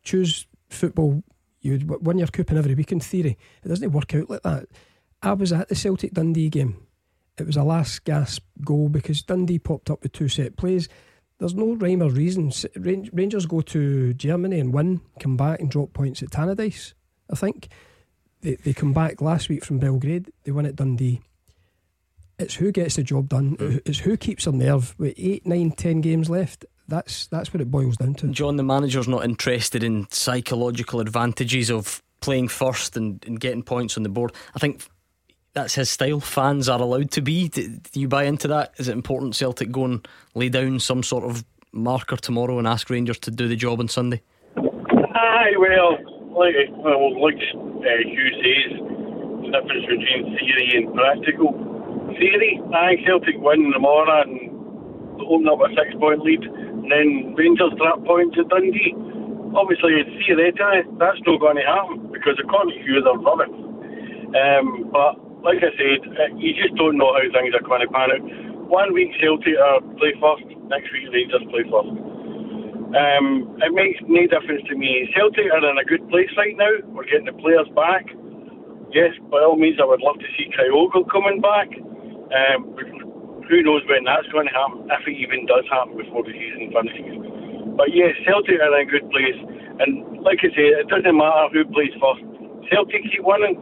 choose football you'd win your coupon every week in theory. It doesn't work out like that. I was at the Celtic Dundee game. It was a last gasp goal because Dundee popped up with two set plays. There's no rhyme or reason. Rangers go to Germany and win, come back and drop points at Tannadice. I think they they come back last week from Belgrade. They win at Dundee. It's who gets the job done. Mm. It's who keeps their nerve with eight, nine, ten games left. That's that's what it boils down to. John, the manager's not interested in psychological advantages of playing first and, and getting points on the board. I think that's his style. Fans are allowed to be. Do, do you buy into that? Is it important Celtic go and lay down some sort of marker tomorrow and ask Rangers to do the job on Sunday? Aye, well, like, well, like uh, Hugh says, the difference between theory and practical. Theory, I Celtic win tomorrow and open up a six point lead and then Rangers drop points at Dundee. Obviously, theoretically, that's not going to happen because according to you, they're rubbish. Um, but like I said, uh, you just don't know how things are going to pan out. One week Celtic are play first, next week Rangers play first. Um, it makes no difference to me. Celtic are in a good place right now. We're getting the players back. Yes, by all means, I would love to see Kyogo coming back. Um, who knows when that's going to happen, if it even does happen before the season finishes. But yes, Celtic are in a good place. And like I say, it doesn't matter who plays first. Celtic keep winning,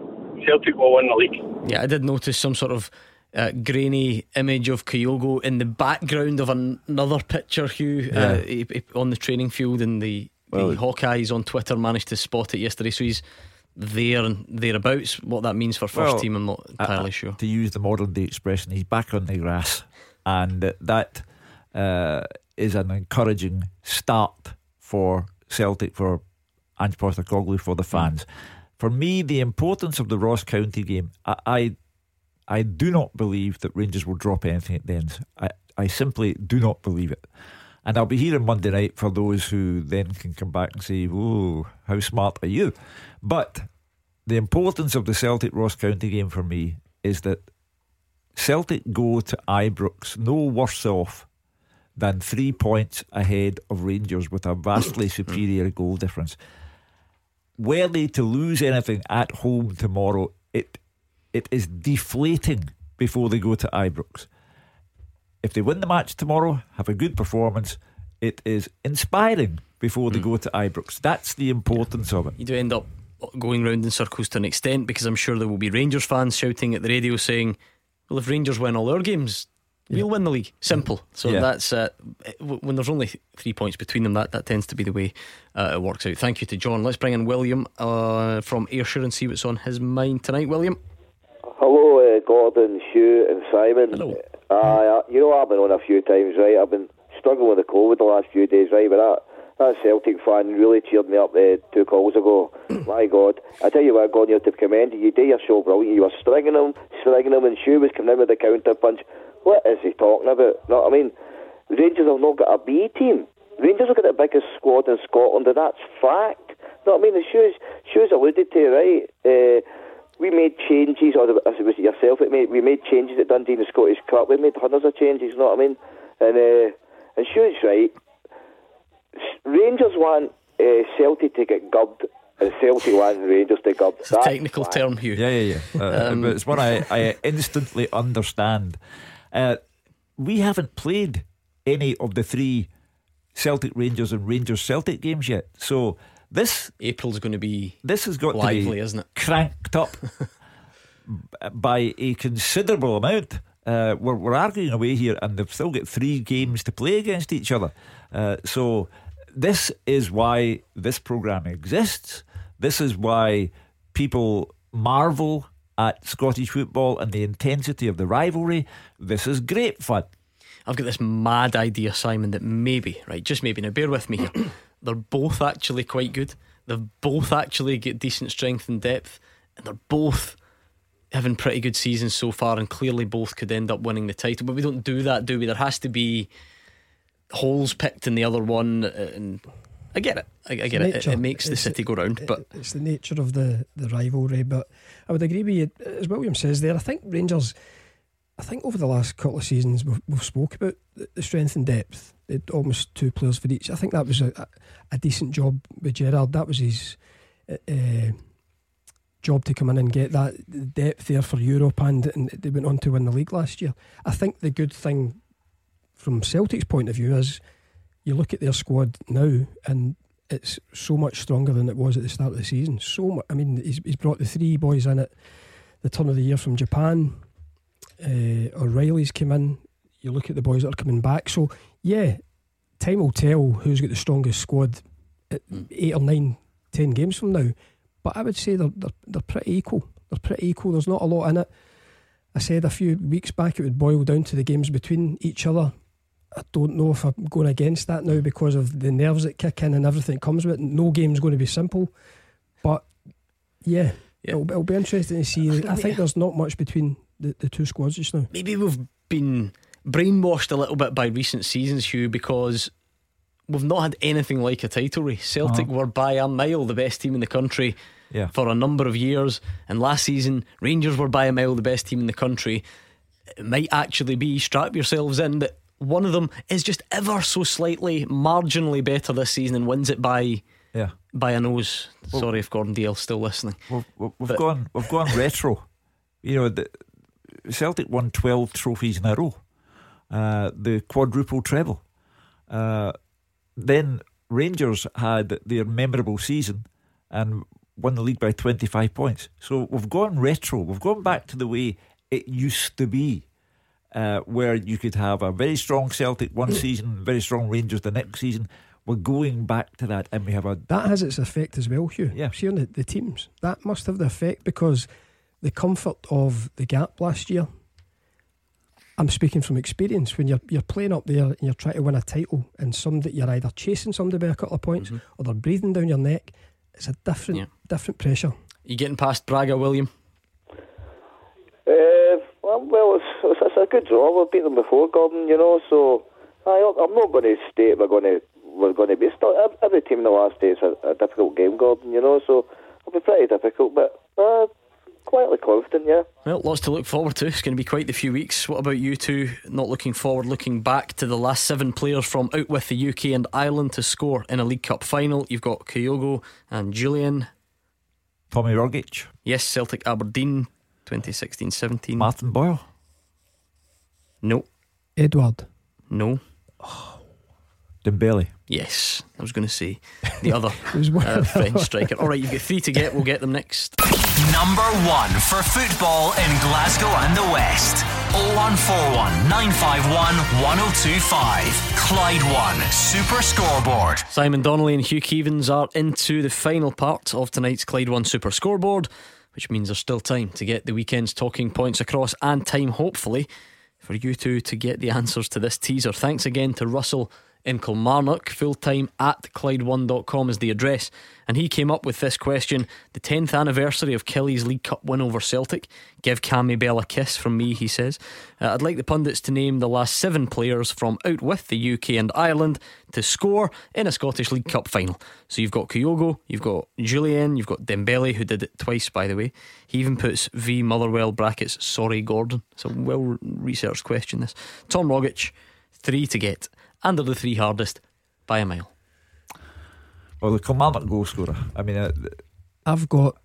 Celtic will win the league. Yeah, I did notice some sort of uh, grainy image of Kyogo in the background of an- another picture, Hugh, uh, yeah. uh, he, he, on the training field. And the, well, the Hawkeyes on Twitter managed to spot it yesterday. So he's there and thereabouts. What that means for first well, team, I'm not entirely uh, sure. To use the modern day expression, he's back on the grass, and that uh, is an encouraging start for Celtic for Ange Postecoglou for the fans. Mm. For me, the importance of the Ross County game, I, I, I do not believe that Rangers will drop anything at the end. I, I simply do not believe it. And I'll be here on Monday night for those who then can come back and say, "Whoa, how smart are you?" But the importance of the Celtic Ross County game for me is that Celtic go to Ibrox no worse off than three points ahead of Rangers with a vastly superior goal difference. Were they to lose anything at home tomorrow, it it is deflating before they go to Ibrox. If they win the match tomorrow, have a good performance, it is inspiring before they hmm. go to Ibrox. That's the importance of it. You do end up going round in circles to an extent because I'm sure there will be Rangers fans shouting at the radio saying, "Well, if Rangers win all their games, we'll win the league." Simple. So Yeah. that's uh, when there's only three points between them. That that tends to be the way uh, it works out. Thank you to John. Let's bring in William uh, from Ayrshire and see what's on his mind tonight. William. Hello, uh, Gordon, Hugh, and Simon. Hello. Uh, you know, I've been on a few times, right? I've been struggling with the COVID the last few days, right? But that, that Celtic fan really cheered me up uh, two calls ago. My God. I tell you what, Gordon, you have to commend you. You did your show brilliant. You were stringing him, stringing him, and Hugh was coming in with the counter punch. What is he talking about? No, I mean, Rangers have not got a B team. Rangers have got the biggest squad in Scotland, and that's fact. No, I mean, the shoes, shoes alluded to, right? Uh, we made changes, or as it was yourself, it made, we made changes at Dundee in the Scottish Cup. We made hundreds of changes, you know what I mean? And uh, and Shoes right. Rangers want uh, Celtic to get gubbed, and Celtic want Rangers to gub. It's a technical term, Hugh. Yeah, yeah, yeah. Uh, Um, but it's one I, I instantly understand. Uh, we haven't played any of the three Celtic Rangers and Rangers Celtic games yet. So this April's going to be this has got to lively, be isn't it? cranked up by a considerable amount. Uh, we're, we're arguing away here, and they've still got three games to play against each other. Uh, so this is why this program exists. This is why people marvel at Scottish football and the intensity of the rivalry. This is great fun. I've got this mad idea, Simon, that maybe, right, just maybe, now bear with me here. they're both actually quite good. They've both actually got decent strength and depth, and they're both having pretty good seasons so far, and clearly both could end up winning the title. But we don't do that, do we? There has to be holes picked in the other one, uh, and I get it. I, I get it. It, it makes the city go round, but it's the nature of the, the rivalry. But I would agree with you, as William says there. I think Rangers, I think over the last couple of seasons, we've, we've spoke about the, strength and depth. It, almost two players for each. I think that was a, a, a decent job with Gerard. That was his uh, uh, job to come in and get that depth there for Europe, and, and they went on to win the league last year. I think the good thing from Celtic's point of view is you look at their squad now and it's so much stronger than it was at the start of the season. So much. I mean, he's, he's brought the three boys in at the turn of the year from Japan. Uh, O'Riley's come in. You look at the boys that are coming back. So yeah, time will tell who's got the strongest squad at eight or nine, ten games from now. But I would say they're, they're they're pretty equal. They're pretty equal. There's not a lot in it. I said a few weeks back it would boil down to the games between each other. I don't know if I'm going against that now because of the nerves that kick in and everything that comes with it. No game's going to be simple. But yeah, It'll, it'll be interesting to see. I think there's not much between the, the two squads just now. maybe we've been brainwashed a little bit by recent seasons, Hugh, because we've not had anything like a title race. Celtic Uh-huh. were by a mile the best team in the country Yeah. for a number of years, and last season Rangers were by a mile the best team in the country. It might actually be strap yourselves in that one of them is just ever so slightly, marginally better this season and wins it by Yeah. by a nose. Well- Sorry if Gordon Dale's still listening. We've, we've, But- gone we've gone retro. You know, the, Celtic won twelve trophies in a row, uh, the quadruple treble. Uh, then Rangers had their memorable season and won the league by twenty five points. So we've gone retro. We've gone back to the way it used to be. Uh, where you could have a very strong Celtic one season, very strong Rangers the next season. We're going back to that, and we have a That has its effect as well, Hugh. Yeah. See on the, the teams. That must have the effect because the comfort of the gap last year. I'm speaking from experience. When you're you're playing up there and you're trying to win a title, and somebody you're either chasing somebody by a couple of points or they're breathing down your neck. It's a different Yeah. different pressure. You getting past Braga, William? Uh, well, well it's, it's, it's a good draw. We've beat them before, Gordon. You know, so I, I'm not going to state we're going to we're going to be. Still, every team in the last day is a, a difficult game, Gordon. You know, so it'll be pretty difficult. But uh, quietly confident, yeah. Well, lots to look forward to. It's going to be quite the few weeks. What about you two? Not looking forward, looking back to the last seven players from out with the UK and Ireland to score in a League Cup final. You've got Kyogo and Jullien. Tommy Rogic. Yes, Celtic Aberdeen 2016 17. Martin Boyle. No. Edouard. No. Dembele. Yes, I was going to say the other uh. French striker. All right, you've got three to get. We'll get them next. Number one for football in Glasgow and the West. 0141 951 1025. Clyde One Super Scoreboard. Simon Donnelly and Hugh Keevins are into the final part of tonight's Clyde One Super Scoreboard, which means there's still time to get the weekend's talking points across and time, hopefully, for you two to get the answers to this teaser. Thanks again to Russell in Kilmarnock. Full time at Clyde1.com is the address. And he came up with this question The 10th anniversary of Killie's League Cup win over Celtic. Give Cammy Bell a kiss from me, he says. Uh, I'd like the pundits to name the last seven players from out with the UK and Ireland to score in a Scottish League Cup final. So you've got Kyogo, you've got Jullien, you've got Dembele, who did it twice, by the way. He even puts V Motherwell brackets, sorry, Gordon. It's a well researched question, this. Tom Rogic, three to get and are the three hardest by a mile. Well, the Kilmarnock goal scorer. I mean, uh, I've got.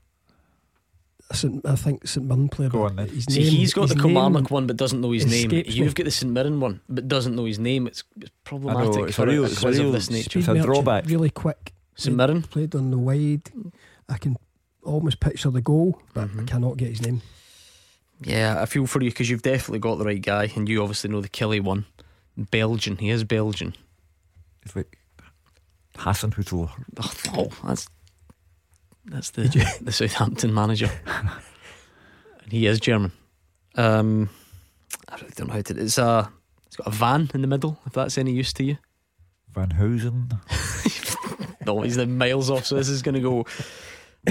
St, I think St Mirren player. Go on then. His See, name, he's got the Kilmarnock one but doesn't know his name. escapes You've got the St Mirren one but doesn't know his name. It's, it's problematic it's for a real- a it's a real of this nature. It's a drawback. Really quick. St Played- Mirren. played on the wide. I can almost picture the goal, but Mm-hmm. I cannot get his name. Yeah, I feel for you because you've definitely got the right guy, and you obviously know the Killie one. Belgian, he is Belgian. it's like Hasenhüttl. Oh, oh, that's that's the the Southampton manager, and he is German. Um, I really don't know how to. It's a it's got a van in the middle. If that's any use to you. Van Housen. No, he's the miles off, so this is going to go.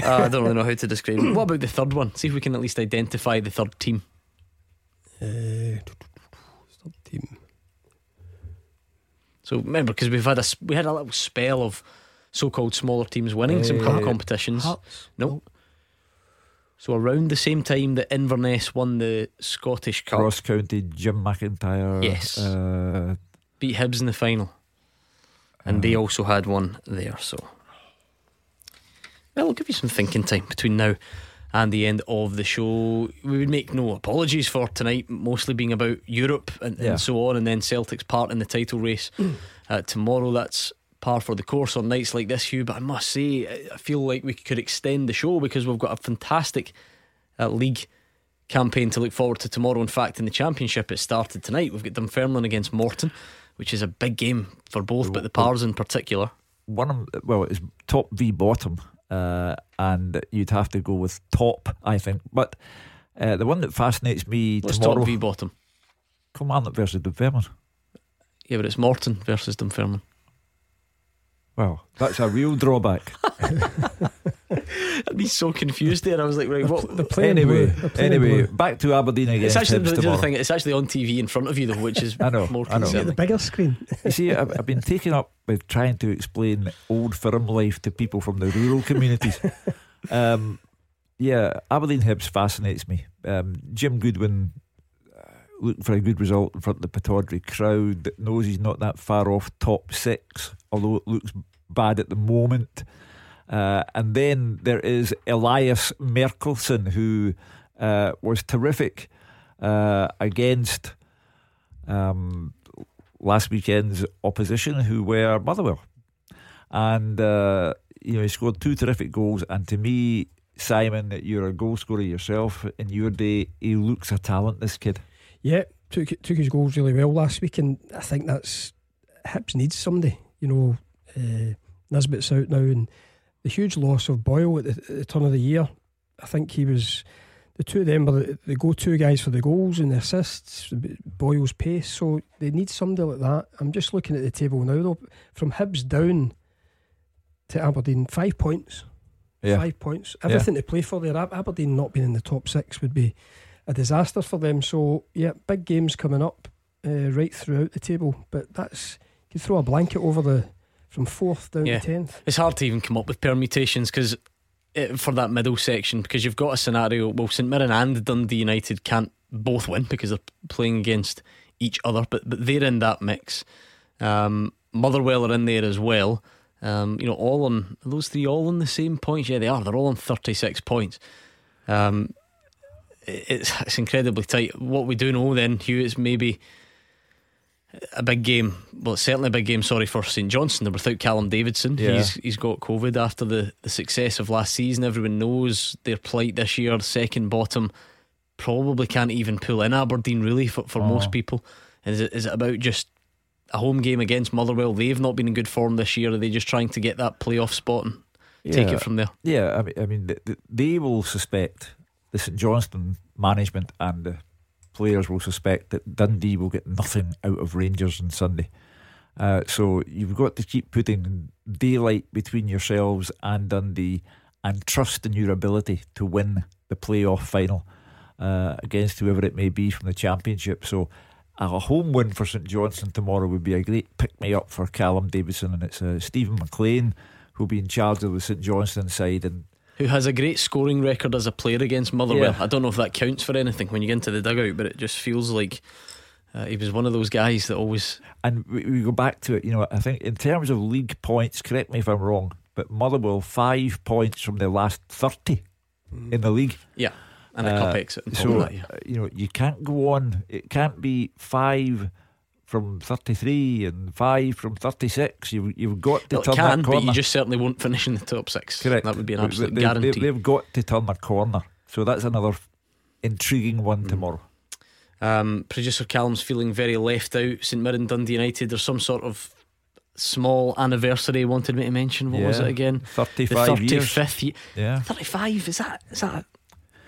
Uh, I don't really know how to describe it. What about the third one? See if we can at least identify the third team. Uh, third team. So remember, because we've had a we had a little spell of so-called smaller teams winning some cup Uh, competitions. Hearts. No. So around the same time that Inverness won the Scottish Cup, Ross County, Jim McIntyre. Yes. Uh, beat Hibs in the final, and they also had one there. So, well, I'll give you some thinking time between now and the end of the show. We would make no apologies for tonight, mostly being about Europe and, Yeah. and so on, and then Celtic's part in the title race uh, tomorrow. That's par for the course on nights like this, Hugh. But I must say, I- feel like we could extend the show because we've got a fantastic uh, league campaign to look forward to tomorrow. In fact, in the championship, it started tonight. We've got Dunfermline against Morton, which is a big game for both, but the Pars in particular. one well, it's top v bottom, uh, and you'd have to go with top, I think. But uh, the one that fascinates me Let's tomorrow, talk V bottom. Kilmarnock versus Dunfermline. Yeah, but it's Morton versus Dunfermline. Well, that's a real drawback. I'd be so confused there. I was like, right, what? They're anyway, blue. They're anyway, blue. back to Aberdeen It's actually the, the other thing. It's actually on TV in front of you, though, which is I know, more I know. Get the concerning. bigger screen. You see, I've, I've been taken up with trying to explain old firm life to people from the rural communities. um, yeah, Aberdeen Hibs fascinates me. Um, Jim Goodwin uh, looking for a good result in front of the Pittodrie crowd that knows he's not that far off top six, although it looks bad at the moment. Uh, and then there is Elias Melkersen, who uh, was terrific uh, against um, last weekend's opposition, who were Motherwell. And, uh, you know, he scored two terrific goals. And to me, Simon, you're a goal scorer yourself. In your day, he looks a talent, this kid. Yeah, took took his goals really well last week, and I think that's Hibs needs somebody. You know, uh, Nisbet's out now, and the huge loss of Boyle at the, at the turn of the year. I think he was the two of them were the, the go-to guys for the goals and the assists. Boyle's pace, so they need somebody like that. I'm just looking at the table now, though. From Hibs down to Aberdeen, five points. Yeah. Five points. Everything to play for there. Ab- Aberdeen not being in the top six would be a disaster for them. So yeah, big games coming up uh, right throughout the table. But that's you throw a blanket over the from fourth down Yeah. to tenth. It's hard to even come up with permutations because eh, for that middle section because you've got a scenario. Well, St Mirren and Dundee United can't both win because they're playing against each other, but but they're in that mix. Um, Motherwell are in there as well. Um, you know, all on those three, all on the same points. Yeah, they are. They're all on thirty-six points. Um, it's it's incredibly tight. What we do know then, Hugh, is maybe a big game. Well, it's certainly a big game. Sorry for St Johnstone. They're without Callum Davidson. Yeah. He's he's got COVID after the, the success of last season. Everyone knows their plight this year. Second bottom, probably can't even pull in Aberdeen really for, for Oh. most people. Is it is it about just a home game against Motherwell? They've not been in good form this year. Are they just trying to get that playoff spot and take it from there? Yeah, I mean, I mean, th- th- they will suspect the St Johnstone management and the players will suspect that Dundee will get nothing out of Rangers on Sunday. Uh, so you've got to keep putting daylight between yourselves and Dundee, and trust in your ability to win the playoff final uh, against whoever it may be from the championship. So. A home win for St Johnstone tomorrow would be a great pick me up for Callum Davidson, and it's uh, Steven MacLean who'll be in charge of the St Johnstone side. And Who has a great scoring record as a player against Motherwell? Yeah. I don't know if that counts for anything when you get into the dugout, but it just feels like uh, he was one of those guys that always. And we, we go back to it, you know, I think in terms of league points, correct me if I'm wrong, but Motherwell five points from their last 30 in the league. Yeah, and a cup exit So, that, yeah. uh, you know, you can't go on, it can't be five from 33 and five from 36. You, you've got to Well, it turn can, that but you just certainly won't finish in the top six. Correct. That would be an absolute they, guarantee. They, have got to turn a corner. So that's another intriguing Mm. one tomorrow. Um, producer Callum's feeling very left out. St Mirren, Dundee United. There's some sort of small anniversary he wanted me to mention. What was it again? 35 the years. 35th year. Yeah. 35. Is that? Is that?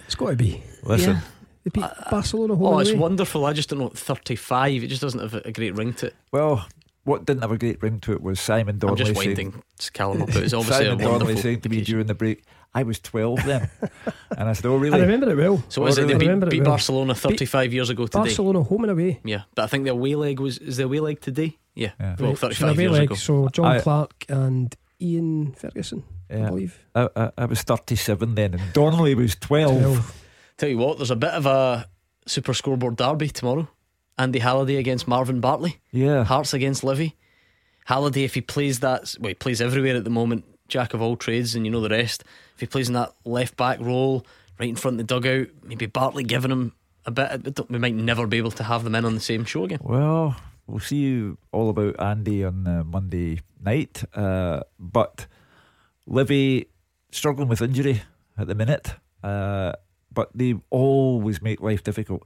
It's got to be. Listen, Yeah. They beat uh, Barcelona home Oh, it's away. wonderful. I just don't know. 35. It just doesn't have a, a great ring to it. Well, what didn't have a great ring to it was Simon I'm Donnelly just saying, winding Callum up. It was obviously Simon a Donnelly saying to me during the break, I was 12 then. and I said, Oh, really? I remember it well. So is I it they remember beat, it well. Barcelona 35 years ago today? Barcelona home and away. Yeah, but I think the away leg was is the away leg today? Yeah, Yeah. well, Right, so 35 years leg, ago. So John I- Clark and Iain Ferguson, I believe. I, I, I was 37 then, and Donnelly was 12. 12. Tell you what, there's a bit of a super scoreboard derby tomorrow. Andy Halliday against Marvin Bartley. Yeah. Hearts against Livy. Halliday, if he plays that, well, he plays everywhere at the moment, jack of all trades, and you know the rest. If he plays in that left back role, right in front of the dugout, maybe Bartley giving him a bit, we might never be able to have them in on the same show again. Well, we'll see you all about Andy on uh, Monday night. Uh, but Livy struggling with injury at the minute, uh, but they always make life difficult.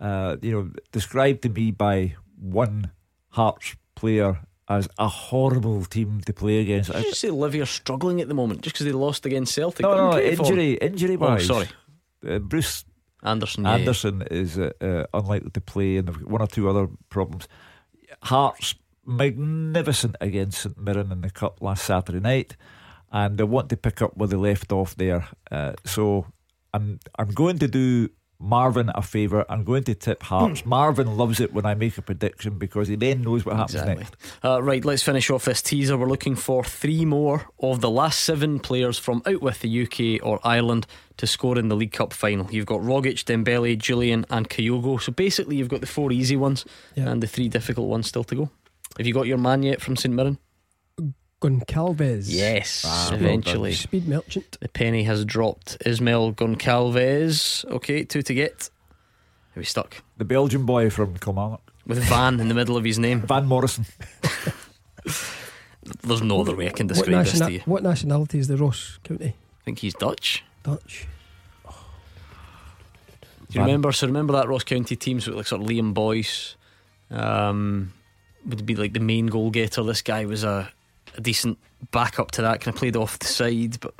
Uh, you know, described to me by one Hearts player as a horrible team to play against. Did you say Livy are struggling at the moment just because they lost against Celtic? No, no, injury, injury Oh, sorry. Uh, Bruce Anderson. yeah. Anderson is uh, uh, unlikely to play, and they've got one or two other problems. Hearts magnificent against St Mirren in the cup last Saturday night, and they want to pick up where they left off there. Uh, so I'm I'm going to do Marvin a favour. I'm going to tip Hearts. Marvin loves it when I make a prediction because he then knows what happens Exactly. next. Uh, right, let's finish off this teaser. We're looking for three more of the last seven players from out with the UK or Ireland to score in the League Cup final. You've got Rogic, Dembele, Jullien, and Kyogo. So basically, you've got the four easy ones Yeah. and the three difficult ones still to go. Have you got your man yet from St Mirren? Goncalves. Yes, Ah, well eventually. Speed merchant. The penny has dropped. Ismail Goncalves. Okay, two to get. Are we stuck? The Belgian boy from Kilmarnock, With Van in the middle of his name. Van Morrison. There's no other way I can What, describe this to you. what nationality is the Ross County? I think he's Dutch. Dutch. Do you Van- remember? So remember that Ross County teams with like sort of Liam Boyce, um, would be like the main goal getter. This guy was a, a decent backup to that. Kind of played off the side, but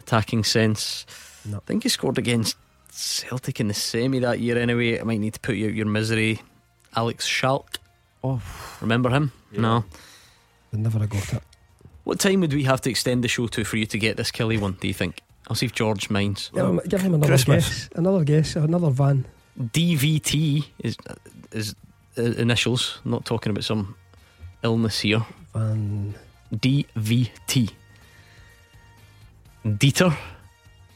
attacking sense. No. I think he scored against Celtic in the semi that year. Anyway, I might need to put you out your misery. Alex Schalk. Oh, Remember him? No. They never have got it. What time would we have to extend the show to for you to get this Killie one? Do you think? I'll see if George minds. Give him, give him another Christmas. guess. Another guess. Another van. DVT is is uh, initials. I'm not talking about some illness here. Van. DVT. Dieter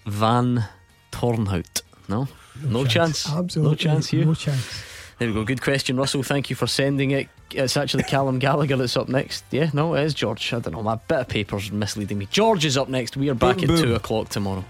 Van Tornhout. No? No, no chance. chance. Absolutely. No chance, you? No chance. There we go. Good question, Russell. Thank you for sending it. It's actually Callum Gallagher that's up next. Yeah, no, it is George. I don't know. My bit of paper's misleading me. George is up next. We are back Boom, at boom. two o'clock tomorrow.